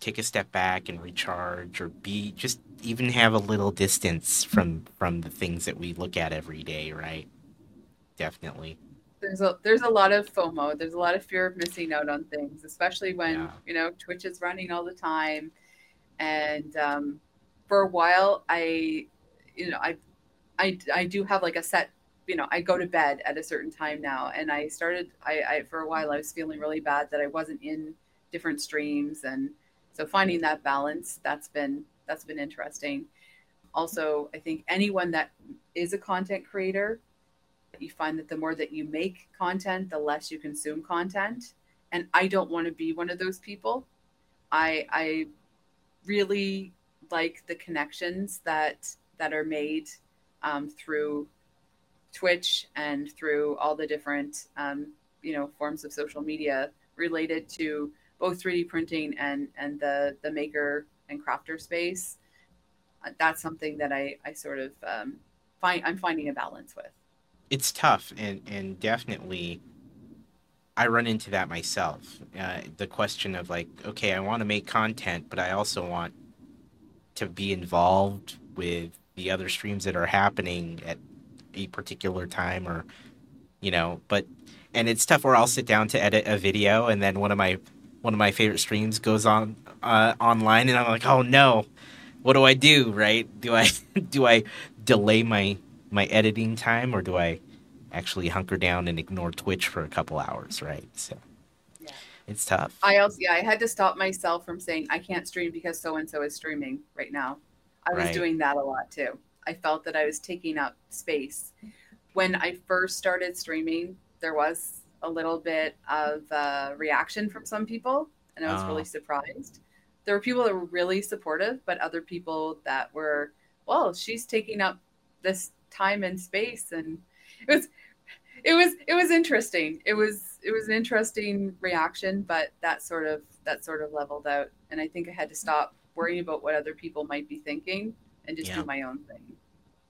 S1: take a step back and recharge or be just even have a little distance from from the things that we look at every day, right? Definitely.
S2: There's a there's a lot of FOMO. There's a lot of fear of missing out on things, especially when yeah. you know Twitch is running all the time. And um, for a while, I, you know, I, I, I do have like a set you know, I go to bed at a certain time now. And I started, I, I, for a while, I was feeling really bad that I wasn't in different streams. And so finding that balance, that's been, that's been interesting. Also, I think anyone that is a content creator, you find that the more that you make content, the less you consume content. And I don't want to be one of those people. I, I really like the connections that that are made um, through Twitch and through all the different um, you know forms of social media related to both 3D printing and and the the maker and crafter space. Uh, that's something that I I sort of um, find I'm finding a balance with.
S1: It's tough and and definitely. I run into that myself. Uh, the question of like, okay, I want to make content, but I also want to be involved with the other streams that are happening at a particular time or you know but and it's tough where i'll sit down to edit a video and then one of my one of my favorite streams goes on uh, online and i'm like oh no. What do i do? Right? Do i do i delay my my editing time or do i actually hunker down and ignore twitch for a couple hours? Right? So yeah. it's tough.
S2: I also yeah i had to stop myself from saying i can't stream because so and so is streaming right now. I was right. doing that a lot too I felt that I was taking up space. When I first started streaming, there was a little bit of uh, reaction from some people, and I was oh. really surprised. There were people that were really supportive, but other people that were, well, she's taking up this time and space, and it was, it was, it was interesting. It was, it was an interesting reaction, but that sort of, that sort of leveled out, and I think I had to stop worrying about what other people might be thinking and just yeah. do my own thing.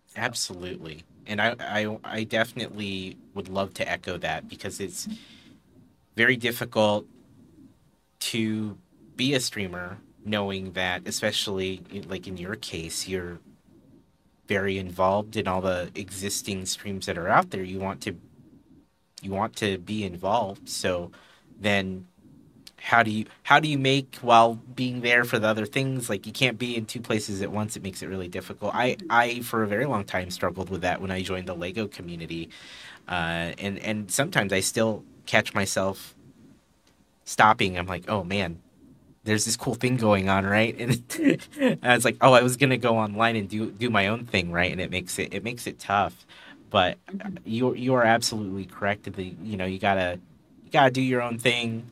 S1: So. Absolutely. And I, I I definitely would love to echo that because it's very difficult to be a streamer knowing that especially like in your case you're very involved in all the existing streams that are out there you want to you want to be involved. So then how do you how do you make while being there for the other things? Like you can't be in two places at once. It makes it really difficult. I i for a very long time struggled with that when i joined the lego community. Uh, and and sometimes i still catch myself stopping. I'm like oh man there's this cool thing going on right? And i was like oh i was gonna go online and do do my own thing right? And it makes it it makes it tough. But you you are absolutely correct the you know you gotta you gotta do your own thing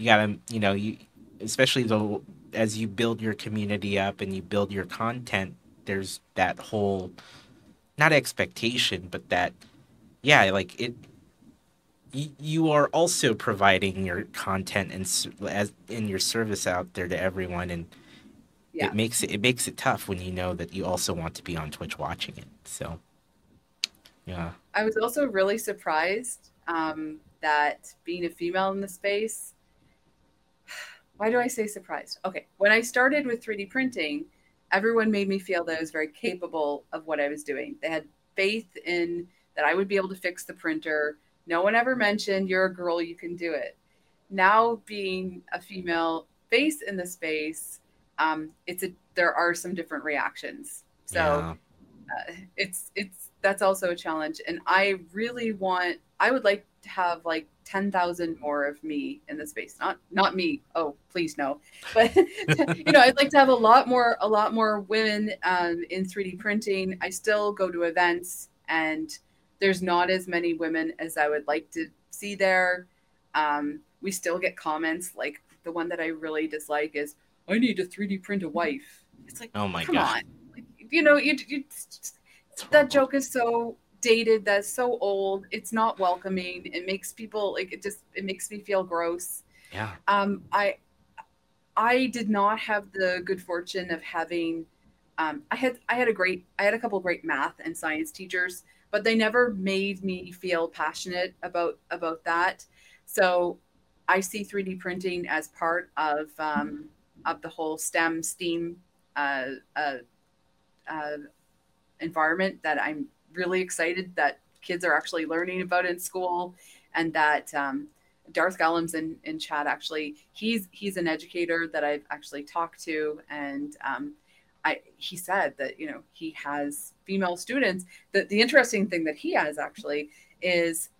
S1: you gotta you know you especially the as you build your community up and you build your content there's that whole not expectation but that yeah like it you are also providing your content and as in your service out there to everyone and yeah. it makes it it makes it tough when you know that you also want to be on Twitch watching it so yeah
S2: I was also really surprised um, that being a female in the space why do I say surprised? Okay, when I started with 3D printing, everyone made me feel that I was very capable of what I was doing. They had faith in that I would be able to fix the printer. No one ever mentioned you're a girl, you can do it. Now being a female face in the space, um, it's a there are some different reactions. So yeah. uh, it's it's that's also a challenge, and I really want. I would like to have like 10,000 more of me in the space. Not not me. Oh, please no. But you know, I'd like to have a lot more a lot more women um, in 3D printing. I still go to events and there's not as many women as I would like to see there. Um, we still get comments like the one that I really dislike is I need to 3D print a wife. It's like, oh my come on. Like, you know, you, you that joke is so dated that's so old it's not welcoming it makes people like it just it makes me feel gross.
S1: Yeah.
S2: Um i i did not have the good fortune of having um i had i had a great i had a couple great math and science teachers but they never made me feel passionate about about that. So i see 3d printing as part of um of the whole stem steam uh uh, uh environment that i'm really excited that kids are actually learning about in school and that um, Darth Gallum's in, in chat actually. He's he's an educator that I've actually talked to and um, I he said that you know he has female students. That the interesting thing that he has actually is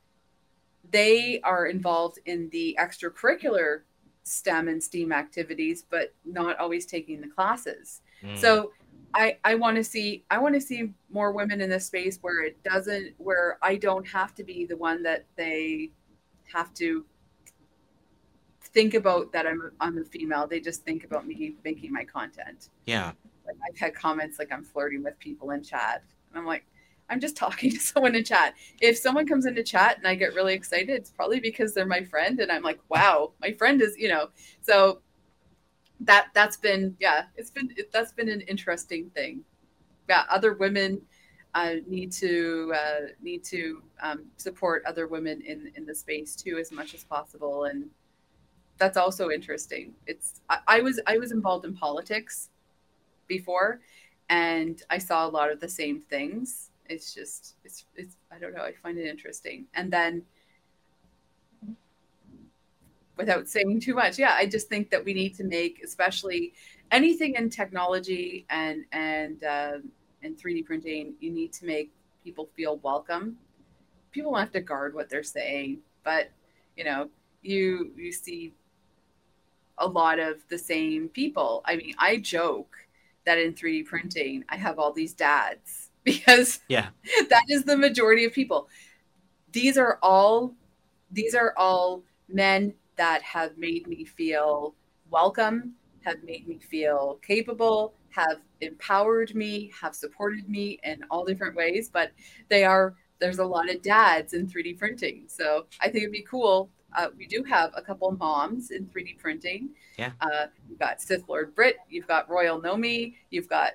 S2: they are involved in the extracurricular STEM and STEAM activities but not always taking the classes. Mm. so I I want to see I want to see more women in this space where it doesn't where I don't have to be the one that they have to think about that I'm I'm a female. They just think about me making my content.
S1: Yeah.
S2: Like I've had comments like I'm flirting with people in chat. And I'm like, I'm just talking to someone in chat. If someone comes into chat and I get really excited, it's probably because they're my friend and I'm like, wow, my friend is, you know. So that that's been yeah it's been that's been an interesting thing. Yeah other women uh, need to uh, need to um, support other women in in the space too as much as possible. And that's also interesting. It's I, I was i was involved in politics before and i saw a lot of the same things. It's just it's it's i don't know i find it interesting. And then without saying too much. Yeah i just think that we need to make especially anything in technology and and uh, and 3d printing you need to make people feel welcome. People have to guard what they're saying but you know you you see a lot of the same people. I mean i joke that in 3d printing i have all these dads because
S1: yeah.
S2: that is the majority of people. These are all these are all men that have made me feel welcome, have made me feel capable, have empowered me, have supported me in all different ways. But they are, there's a lot of dads in 3D printing. So I think it'd be cool. Uh, we do have a couple moms in 3D printing.
S1: Yeah.
S2: Uh, you've got Sith Lord Brit, you've got Royal Nomi, you've got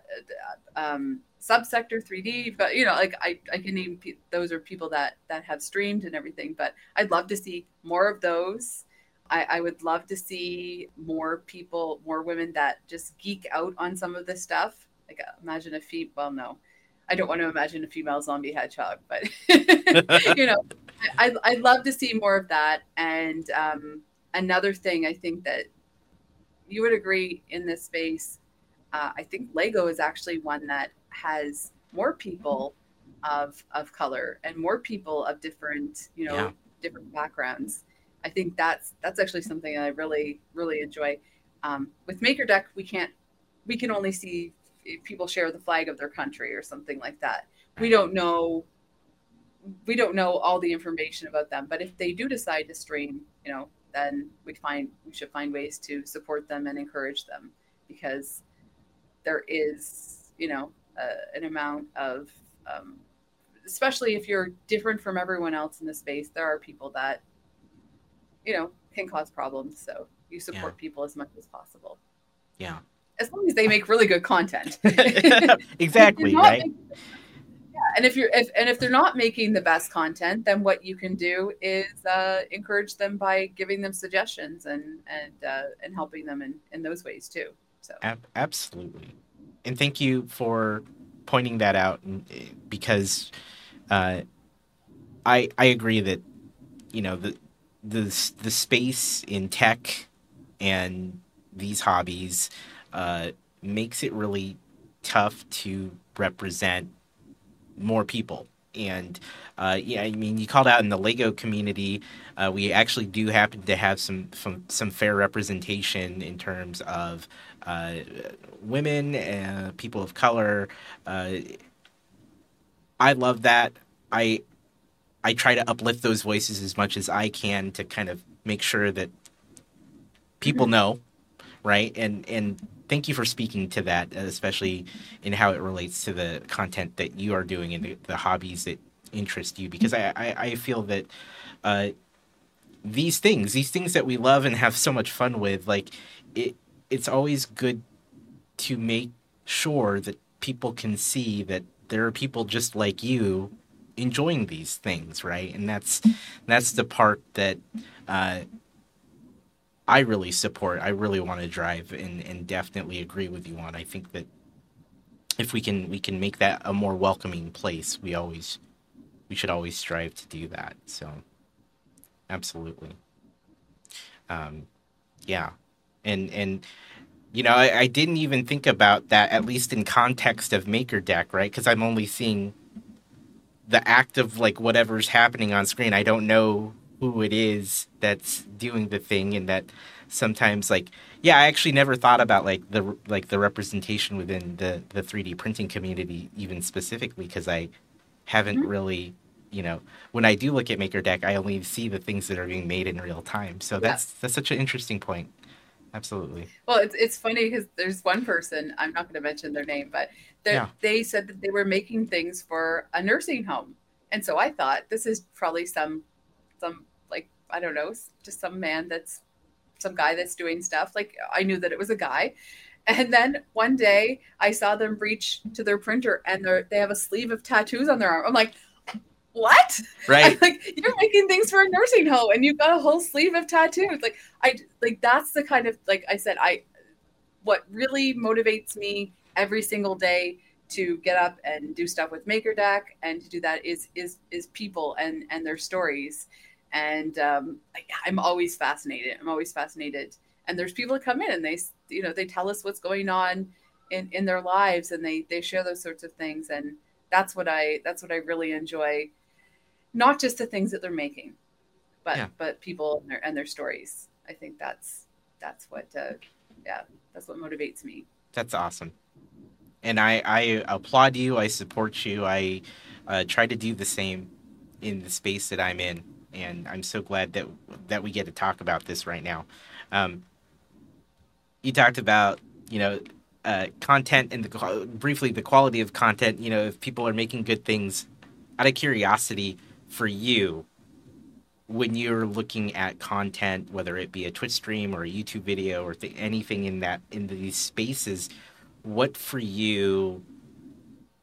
S2: uh, um, subsector 3d you've got you know like i, I can name pe- those are people that that have streamed and everything but i'd love to see more of those I, I would love to see more people, more women that just geek out on some of this stuff. Like uh, imagine a feet. Well, no, I don't want to imagine a female zombie hedgehog, but you know, I, I'd love to see more of that. And um, another thing I think that you would agree in this space, uh, I think Lego is actually one that has more people of of color and more people of different, you know, yeah. different backgrounds. I think that's that's actually something I really really enjoy. Um, with MakerDeck, we can't we can only see if people share the flag of their country or something like that. We don't know we don't know all the information about them, but if they do decide to stream, you know, then we find we should find ways to support them and encourage them because there is, you know, uh, an amount of, um, especially if you're different from everyone else in the space, there are people that, you know, can cause problems. So you support yeah. people as much as possible.
S1: Yeah
S2: as long as they make really good content.
S1: exactly, right? Making,
S2: yeah, and if you're if and if they're not making the best content, then what you can do is uh, encourage them by giving them suggestions and and uh, and helping them in in those ways too. So
S1: Ab- absolutely, and thank you for pointing that out eh, because uh, I I agree that you know the the the space in tech and these hobbies uh, makes it really tough to represent more people. And uh, yeah, I mean, you called out in the Lego community, uh, we actually do happen to have some some, some fair representation in terms of uh, women, and people of color. Uh, I love that. I I try to uplift those voices as much as I can to kind of make sure that people know, right? And and thank you for speaking to that, especially in how it relates to the content that you are doing and the, the hobbies that interest you. Because I, I, I feel that uh, these things, these things that we love and have so much fun with, like it, it's always good to make sure that people can see that there are people just like you enjoying these things, right? And that's that's the part that uh, I really support. I really want to drive and, and definitely agree with you on. I think that if we can we can make that a more welcoming place, we always we should always strive to do that. So absolutely. Um yeah. And and you know, I, I didn't even think about that at least in context of MakerDeck, right? Because I'm only seeing the act of like whatever's happening on screen. I don't know who it is that's doing the thing and that sometimes like yeah i actually never thought about like the like the representation within the the 3d printing community even specifically because i haven't mm-hmm. really you know when i do look at MakerDeck i only see the things that are being made in real time so that's yeah. that's such an interesting point absolutely
S2: well it's, it's funny because there's one person i'm not going to mention their name but yeah. they said that they were making things for a nursing home and so i thought this is probably some some like I don't know, just some man that's some guy that's doing stuff. Like I knew that it was a guy. And then one day I saw them reach to their printer and they they have a sleeve of tattoos on their arm. I'm like, what?
S1: Right.
S2: like you're making things for a nursing home and you've got a whole sleeve of tattoos. Like I like that's the kind of like I said, I what really motivates me every single day to get up and do stuff with MakerDeck and to do that is is is people and and their stories and um, I'm always fascinated. I'm always fascinated. And there's people that come in and they, you know, they tell us what's going on in, in their lives and they, they share those sorts of things. And that's what I, that's what I really enjoy. Not just the things that they're making, but, yeah. but people and their, and their stories. I think that's, that's what, uh, yeah, that's what motivates me.
S1: That's awesome. And I, I applaud you. I support you. I uh, try to do the same in the space that I'm in and I'm so glad that that we get to talk about this right now. Um, you talked about you know uh, content and the briefly the quality of content. You know, if people are making good things, out of curiosity for you, when you're looking at content, whether it be a Twitch stream or a YouTube video or th- anything in that in these spaces, what for you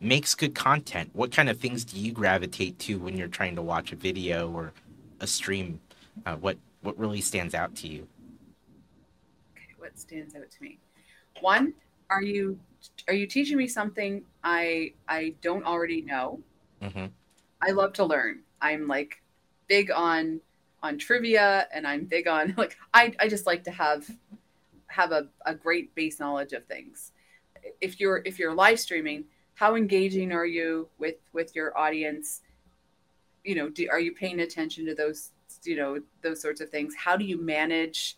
S1: makes good content? What kind of things do you gravitate to when you're trying to watch a video or a stream, uh, what what really stands out to you?
S2: Okay, what stands out to me? One, are you are you teaching me something I I don't already know? Mm-hmm. I love to learn. I'm like big on on trivia and I'm big on like I, I just like to have have a, a great base knowledge of things. If you're if you're live streaming, how engaging are you with with your audience? You know, do, are you paying attention to those you know those sorts of things? How do you manage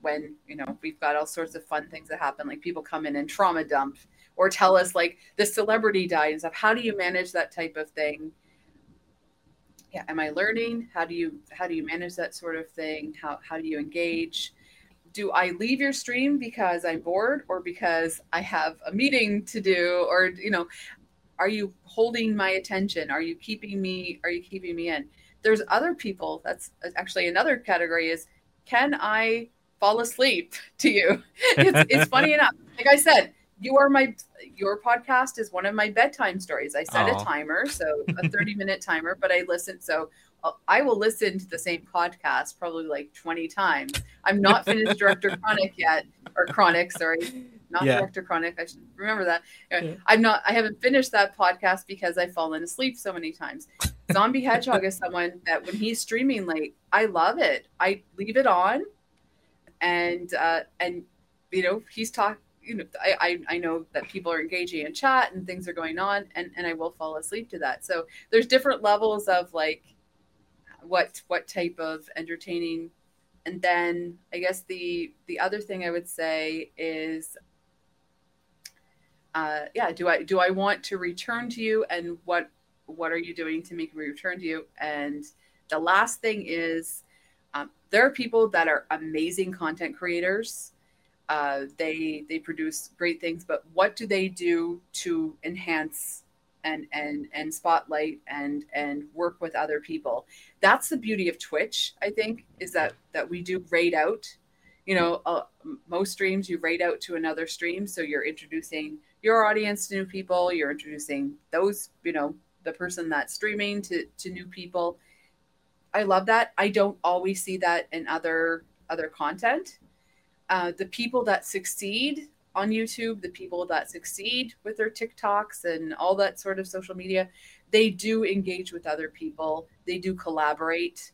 S2: when you know we've got all sorts of fun things that happen, like people come in and trauma dump or tell us like the celebrity died and stuff. How do you manage that type of thing? Yeah am i learning? How do you how do you manage that sort of thing? How how do you engage? Do i leave your stream because i'm bored or because i have a meeting to do? Or you know are you holding my attention? Are you keeping me are you keeping me in? There's other people that's actually another category is can i fall asleep to you? It's, it's funny enough. Like i said you are my your podcast is one of my bedtime stories. I set Aww. a timer, so a 30 minute timer, but I listen. So uh, I will listen to the same podcast probably like 20 times. I'm not finished Director Chronic yet, or Chronic, sorry, not yeah. Director Chronic. I should remember that. Yeah. I'm not. I haven't finished that podcast because I've fallen asleep so many times. Zombie Hedgehog is someone that when he's streaming late, I love it. I leave it on, and uh, and you know he's talking you know, I, I, know that people are engaging in chat and things are going on and, and I will fall asleep to that. So there's different levels of like what what type of entertaining and then I guess the the other thing I would say is uh, yeah, do I do I want to return to you and what what are you doing to make me return to you? And the last thing is um, there are people that are amazing content creators uh, they they produce great things, but what do they do to enhance and and and spotlight and and work with other people? That's the beauty of Twitch. I think is that that we do raid out. You know, uh, most streams you raid out to another stream, so you're introducing your audience to new people. You're introducing those, you know, the person that's streaming to to new people. I love that. I don't always see that in other other content uh, the people that succeed on YouTube, the people that succeed with their TikToks and all that sort of social media, they do engage with other people. They do collaborate.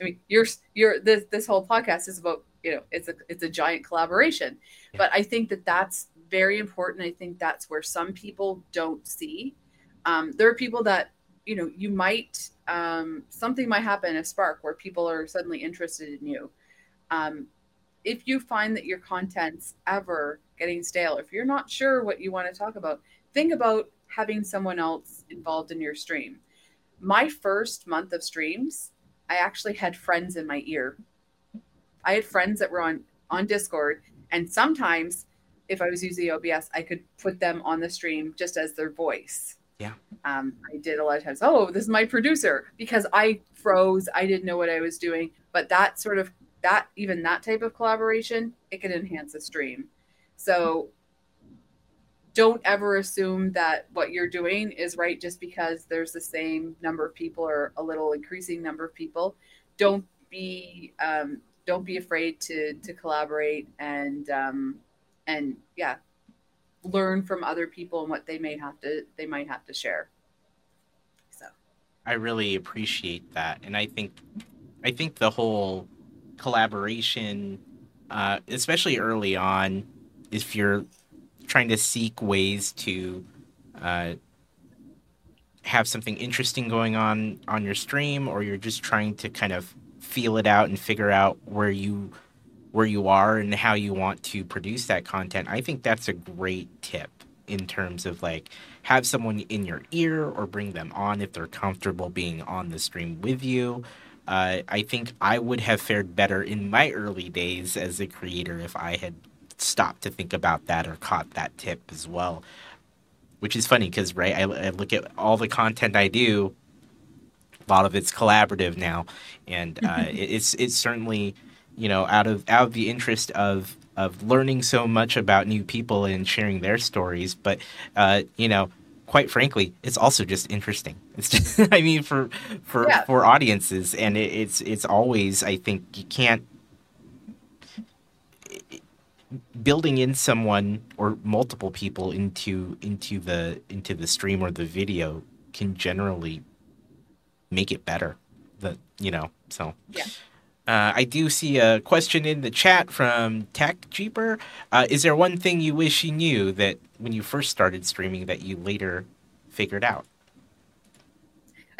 S2: I mean, you're you're this this whole podcast is about you know it's a it's a giant collaboration, yeah. but I think that that's very important. I think that's where some people don't see. Um, there are people that you know you might um, something might happen a spark where people are suddenly interested in you. Um, if you find that your content's ever getting stale, if you're not sure what you want to talk about, think about having someone else involved in your stream. My first month of streams, I actually had friends in my ear. I had friends that were on on Discord, and sometimes if I was using OBS, I could put them on the stream just as their voice.
S1: Yeah.
S2: Um, I did a lot of times. Oh, this is my producer because I froze. I didn't know what I was doing. But that sort of that even that type of collaboration, it can enhance a stream. So don't ever assume that what you're doing is right just because there's the same number of people or a little increasing number of people. Don't be um, don't be afraid to to collaborate and um, and yeah, learn from other people and what they may have to they might have to share. So
S1: I really appreciate that, and I think I think the whole collaboration, uh, especially early on, if you're trying to seek ways to uh, have something interesting going on on your stream, or you're just trying to kind of feel it out and figure out where you where you are and how you want to produce that content. I think that's a great tip in terms of like have someone in your ear or bring them on if they're comfortable being on the stream with you uh, I think I would have fared better in my early days as a creator if I had stopped to think about that or caught that tip as well. Which is funny because, right, I, I look at all the content I do, a lot of it's collaborative now, and uh, it's it's certainly you know out of out of the interest of of learning so much about new people and sharing their stories, but uh, you know quite frankly, it's also just interesting. It's just, I mean, for for yeah. for audiences, and it, it's it's always. I think you can't building in someone or multiple people into into the into the stream or the video can generally make it better. The you know. So
S2: Yeah.
S1: Uh, I do see a question in the chat from Tech Jeeper. Uh, is there one thing you wish you knew that when you first started streaming that you later figured out?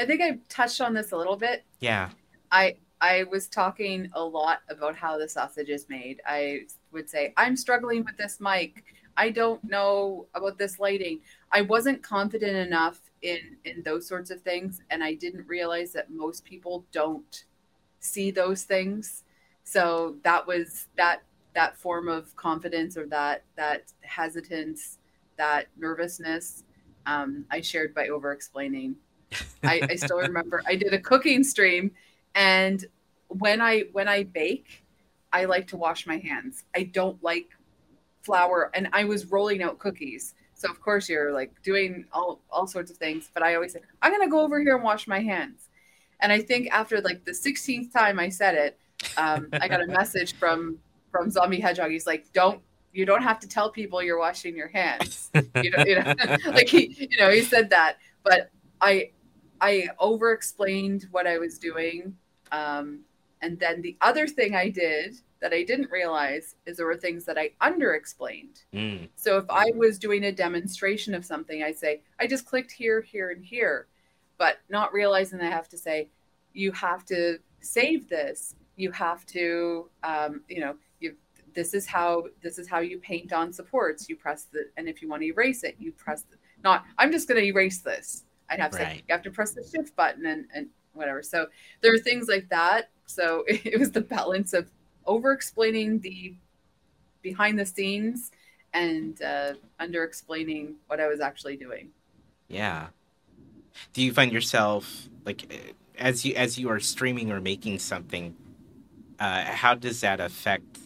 S2: I think I touched on this a little bit.
S1: Yeah.
S2: I I was talking a lot about how the sausage is made. I would say I'm struggling with this mic. I don't know about this lighting. I wasn't confident enough in in those sorts of things and I didn't realize that most people don't see those things. So that was that that form of confidence or that that hesitance, that nervousness um, I shared by over explaining. I, I still remember I did a cooking stream and when I when I bake, I like to wash my hands. I don't like flour and I was rolling out cookies. So of course you're like doing all all sorts of things, but I always say, I'm gonna go over here and wash my hands. And I think after like the 16th time I said it, um, I got a message from from Zombie Hedgehog. He's like, "Don't you don't have to tell people you're washing your hands." You know, you know like he, you know, he said that, but I I over explained what I was doing. Um, and then the other thing I did that I didn't realize is there were things that I under explained.
S1: Mm.
S2: So if I was doing a demonstration of something, I say, I just clicked here, here, and here, but not realizing I have to say, you have to save this. You have to, um, you know, you. This is how this is how you paint on supports. You press the, and if you want to erase it, you press. The, not, I'm just going to erase this. I'd have to say,
S1: Right.
S2: you have to press the shift button and and whatever. So there are things like that. So it was the balance of over explaining the behind the scenes and uh, under explaining what I was actually doing.
S1: Yeah. Do you find yourself like eh, as you as you are streaming or making something? Uh, how does that affect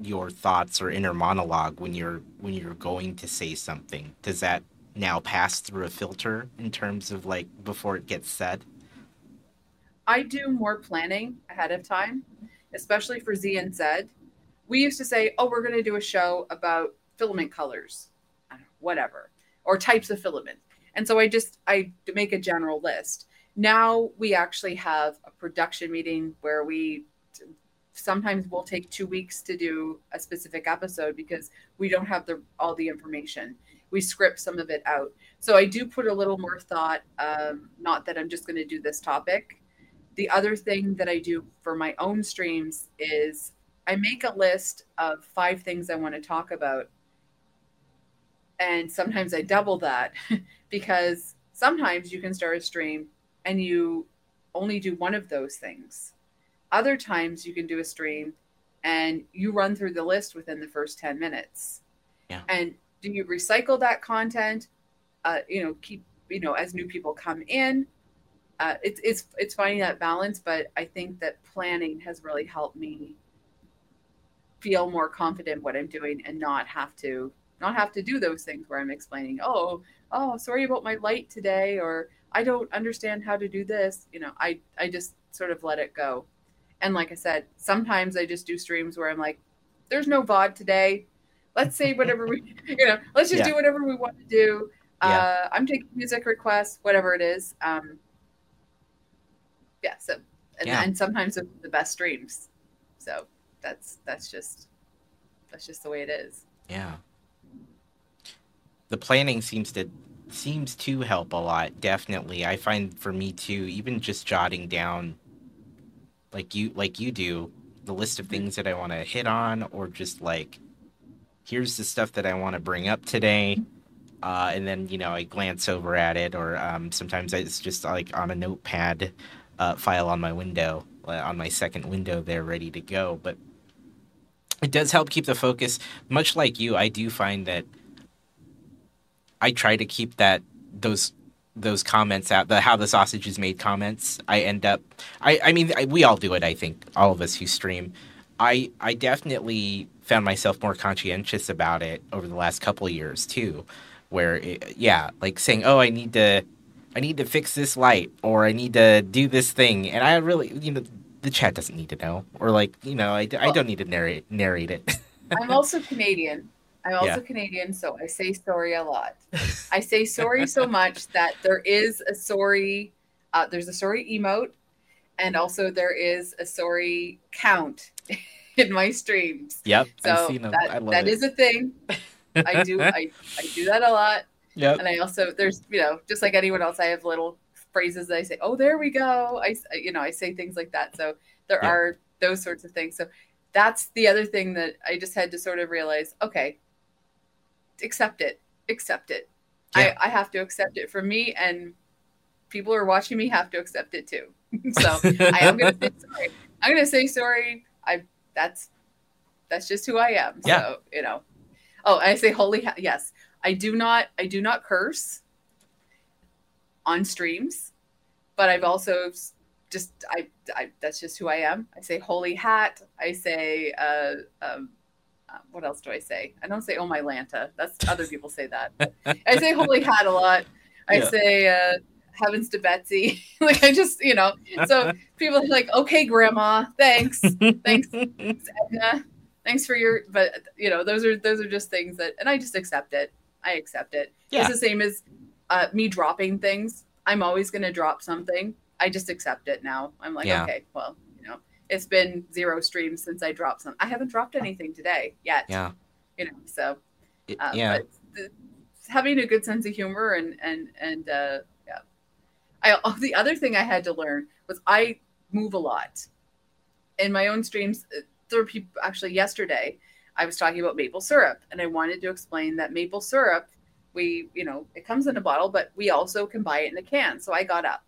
S1: your thoughts or inner monologue when you're when you're going to say something? Does that now pass through a filter in terms of like before it gets said?
S2: I do more planning ahead of time, especially for Z and Z. We used to say, "Oh, we're going to do a show about filament colors, whatever, or types of filament." And so I just I make a general list. Now we actually have a production meeting where we sometimes we'll take two weeks to do a specific episode because we don't have the all the information. We script some of it out. So I do put a little more thought. Um, not that I'm just going to do this topic, the other thing that I do for my own streams is I make a list of five things I want to talk about. And sometimes I double that because sometimes you can start a stream and you only do one of those things. Other times you can do a stream and you run through the list within the first 10 minutes.
S1: Yeah.
S2: And do you recycle that content? Uh, you know, keep, you know, as new people come in, uh, it's it's it's finding that balance, but I think that planning has really helped me feel more confident what I'm doing and not have to not have to do those things where I'm explaining, oh, oh, sorry about my light today, or I don't understand how to do this. You know, I I just sort of let it go. And like I said, sometimes I just do streams where I'm like, there's no VOD today. Let's say whatever we, you know, let's just
S1: Yeah.
S2: do whatever we want to do.
S1: Yeah.
S2: Uh, I'm taking music requests, whatever it is. Um, yeah. So, and,
S1: Yeah.
S2: and sometimes the best streams. So that's that's just that's just the way it is.
S1: Yeah. The planning seems to seems to help a lot, definitely. I find for me too, even just jotting down like you like you do, the list of things that I want to hit on or just like here's the stuff that I want to bring up today. Uh, and then you know I glance over at it, or um, sometimes it's just like on a notepad uh, file on my window, uh, on my second window there, ready to go. But it does help keep the focus. Much like you, I do find that I try to keep that those those comments out the how the sausage is made comments. I end up I I mean I, we all do it. I think all of us who stream. I I definitely found myself more conscientious about it over the last couple of years too, where it, yeah, like saying oh I need to I need to fix this light or I need to do this thing, and I really you know the chat doesn't need to know or like you know I, I don't need to narrate narrate it.
S2: I'm also Canadian. I'm also
S1: Yeah.
S2: Canadian, so I say sorry a lot. I say sorry so much that there is a sorry, uh, there's a sorry emote, and also there is a sorry count in my streams.
S1: Yep.
S2: So that, that is a thing. I do I, I do that a lot.
S1: Yep.
S2: And I also there's you know just like anyone else I have little phrases that I say. Oh, there we go. I you know I say things like that. So there yeah. are those sorts of things. So that's the other thing that I just had to sort of realize. Okay, accept it. Accept it. Yeah. I, I have to accept it for me, and people who are watching me have to accept it too. so I am going to say sorry. I'm going to say sorry. I that's that's just who I am. Yeah. So you know. Oh, I say holy ha- yes. I do not I do not curse on streams, but I've also just I, I that's just who I am. I say holy hat. I say uh, um, uh, what else do I say? I don't say oh my Lanta. That's other people say that. I say holy hat a lot. I yeah. say uh, heavens to Betsy. like I just you know. So people are like okay, Grandma, thanks, thanks, thanks Edna, thanks for your. But you know those are those are just things that, and I just accept it. I accept it. Yeah. It's the same as uh, me dropping things. I'm always going to drop something. I just accept it now. I'm like, yeah. okay, well, it's been zero streams since I dropped some. I haven't dropped anything today yet.
S1: Yeah.
S2: You know, so uh, yeah. The, having a good sense of humor and and and uh, yeah. I oh, the other thing I had to learn was I move a lot in my own streams. Uh, there were people actually yesterday. I was talking about maple syrup, and I wanted to explain that maple syrup we you know it comes in a bottle but we also can buy it in a can so i got up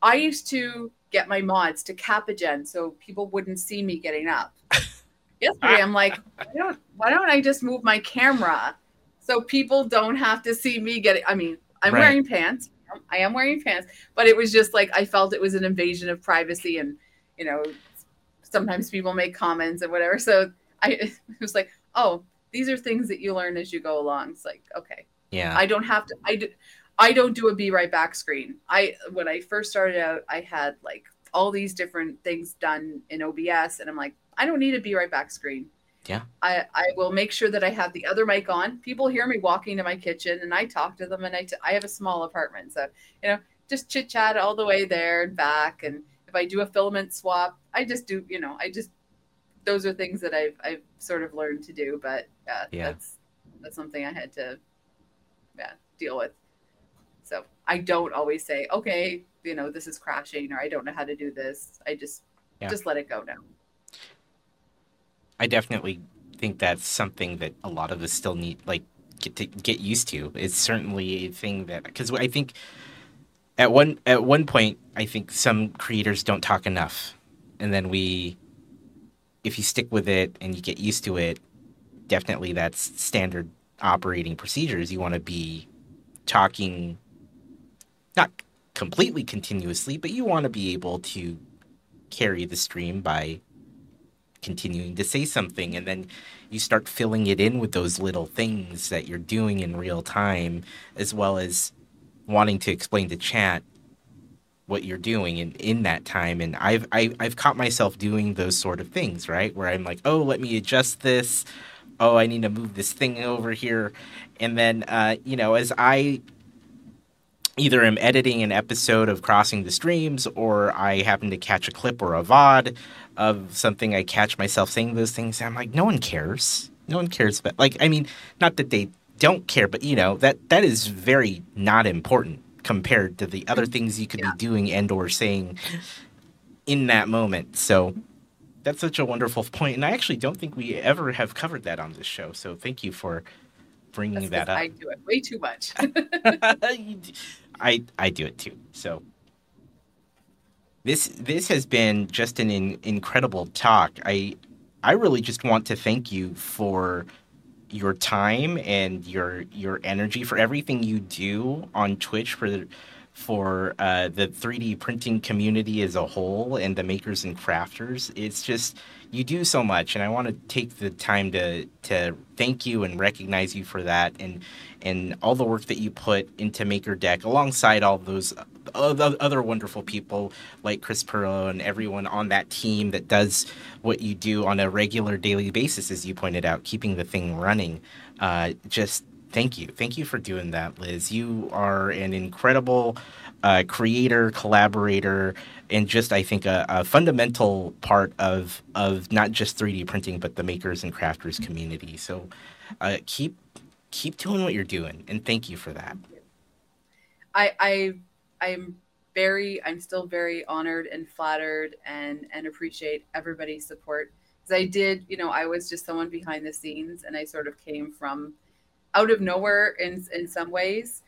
S2: i used to get my mods to capagen so people wouldn't see me getting up. Yesterday i'm like why don't, why don't i just move my camera so people don't have to see me getting i mean i'm right. wearing pants. I am wearing pants. But it was just like i felt it was an invasion of privacy and you know sometimes people make comments and whatever. So i it was like oh these are things that you learn as you go along. It's like okay.
S1: Yeah.
S2: I don't have to I do I don't do a be right back screen. I when I first started out, I had like all these different things done in OBS and I'm like, I don't need a be right back screen.
S1: Yeah.
S2: I, I will make sure that I have the other mic on. People hear me walking to my kitchen and I talk to them and I, t- I have a small apartment. So, you know, just chit chat all the way there and back. And if I do a filament swap, I just do, you know, I just, those are things that I've, I've sort of learned to do, but uh, yeah. that's, that's something I had to yeah, deal with. I don't always say, okay, you know, this is crashing or I don't know how to do this. I just yeah. just let it go now.
S1: I definitely think that's something that a lot of us still need like get to get used to. It's certainly a thing that because I think at one at one point I think some creators don't talk enough, and then we, if you stick with it and you get used to it, definitely that's standard operating procedures, you want to be talking not completely continuously, but you want to be able to carry the stream by continuing to say something and then you start filling it in with those little things that you're doing in real time as well as wanting to explain to chat what you're doing in, in that time. And I've I, have i have caught myself doing those sort of things right? Where i'm like oh let me adjust this. Oh, I need to move this thing over here. And then, uh, you know, as I either am editing an episode of Crossing the Streams or I happen to catch a clip or a VOD of something, I catch myself saying those things. I'm like, no one cares. No one cares. But, like, I mean, not that they don't care, but, you know, that that is very not important compared to the other things you could yeah. be doing and or saying in that moment. So that's such a wonderful point. point, and I actually don't think we ever have covered that on this show. So thank you for bringing that's that up.
S2: I do it way too much.
S1: I I do it too. So this this has been just an in, incredible talk. I I really just want to thank you for your time and your your energy for everything you do on Twitch for the for uh, the 3D printing community as a whole and the makers and crafters. It's just you do so much, and I want to take the time to to thank you and recognize you for that, and and all the work that you put into MakerDeck, alongside all those other wonderful people like Chris Pirillo and everyone on that team that does what you do on a regular daily basis, as you pointed out, keeping the thing running. Uh, just thank you. Thank you for doing that, Liz. You are an incredible uh, creator, collaborator, and just I think a, a, fundamental part of of not just 3D printing, but the makers and crafters community. So uh, keep keep doing what you're doing, and thank you for that.
S2: I I I'm very I'm still very honored and flattered and and appreciate everybody's support because I did you know I was just someone behind the scenes and I sort of came from out of nowhere in in some ways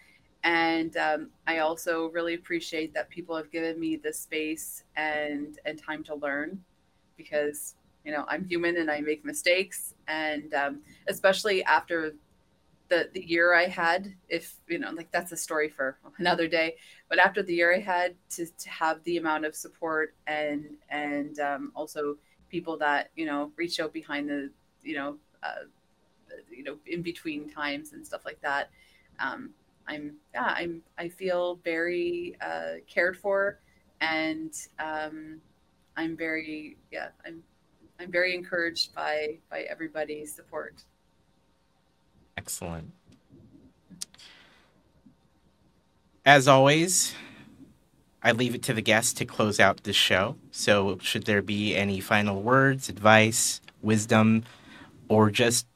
S2: and um, I also really appreciate that people have given me the space and and time to learn because you know I'm human and I make mistakes. And um, especially after the the year I had if you know like that's a story for another day but after the year I had to, to have the amount of support and and um, also people that you know reached out behind the you know uh, you know in between times and stuff like that um, I'm yeah I'm I feel very uh, cared for, and um, I'm very yeah I'm I'm very encouraged by by everybody's support.
S1: Excellent. As always, I leave it to the guests to close out this show. So, should there be any final words, advice, wisdom, or just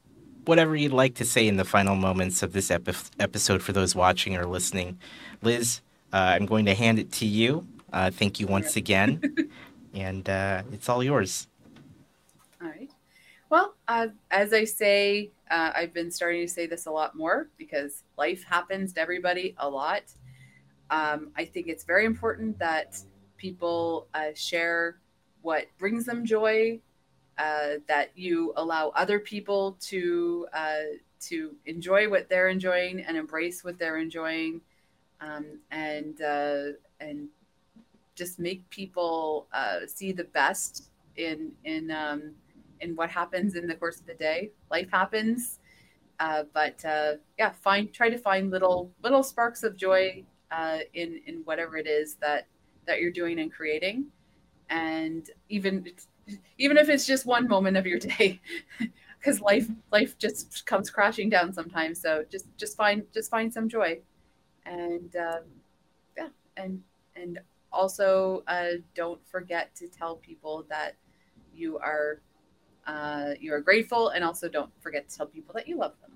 S1: whatever you'd like to say in the final moments of this epi- episode for those watching or listening. Liz, uh, I'm going to hand it to you. Uh, thank you once again. and uh, it's all yours.
S2: All right. Well, uh, as I say, uh, I've been starting to say this a lot more because life happens to everybody a lot. Um, I think it's very important that people uh, share what brings them joy, uh, that you allow other people to uh, to enjoy what they're enjoying and embrace what they're enjoying, um, and uh, and just make people uh, see the best in in um, in what happens in the course of the day. Life happens, uh, but yeah, find try to find little little sparks of joy in in whatever it is that that you're doing and creating and even even if it's just one moment of your day because life life just comes crashing down sometimes. So just just find just find some joy. And um, yeah and and also uh, don't forget to tell people that you are uh, you are grateful. And also don't forget to tell people that you love them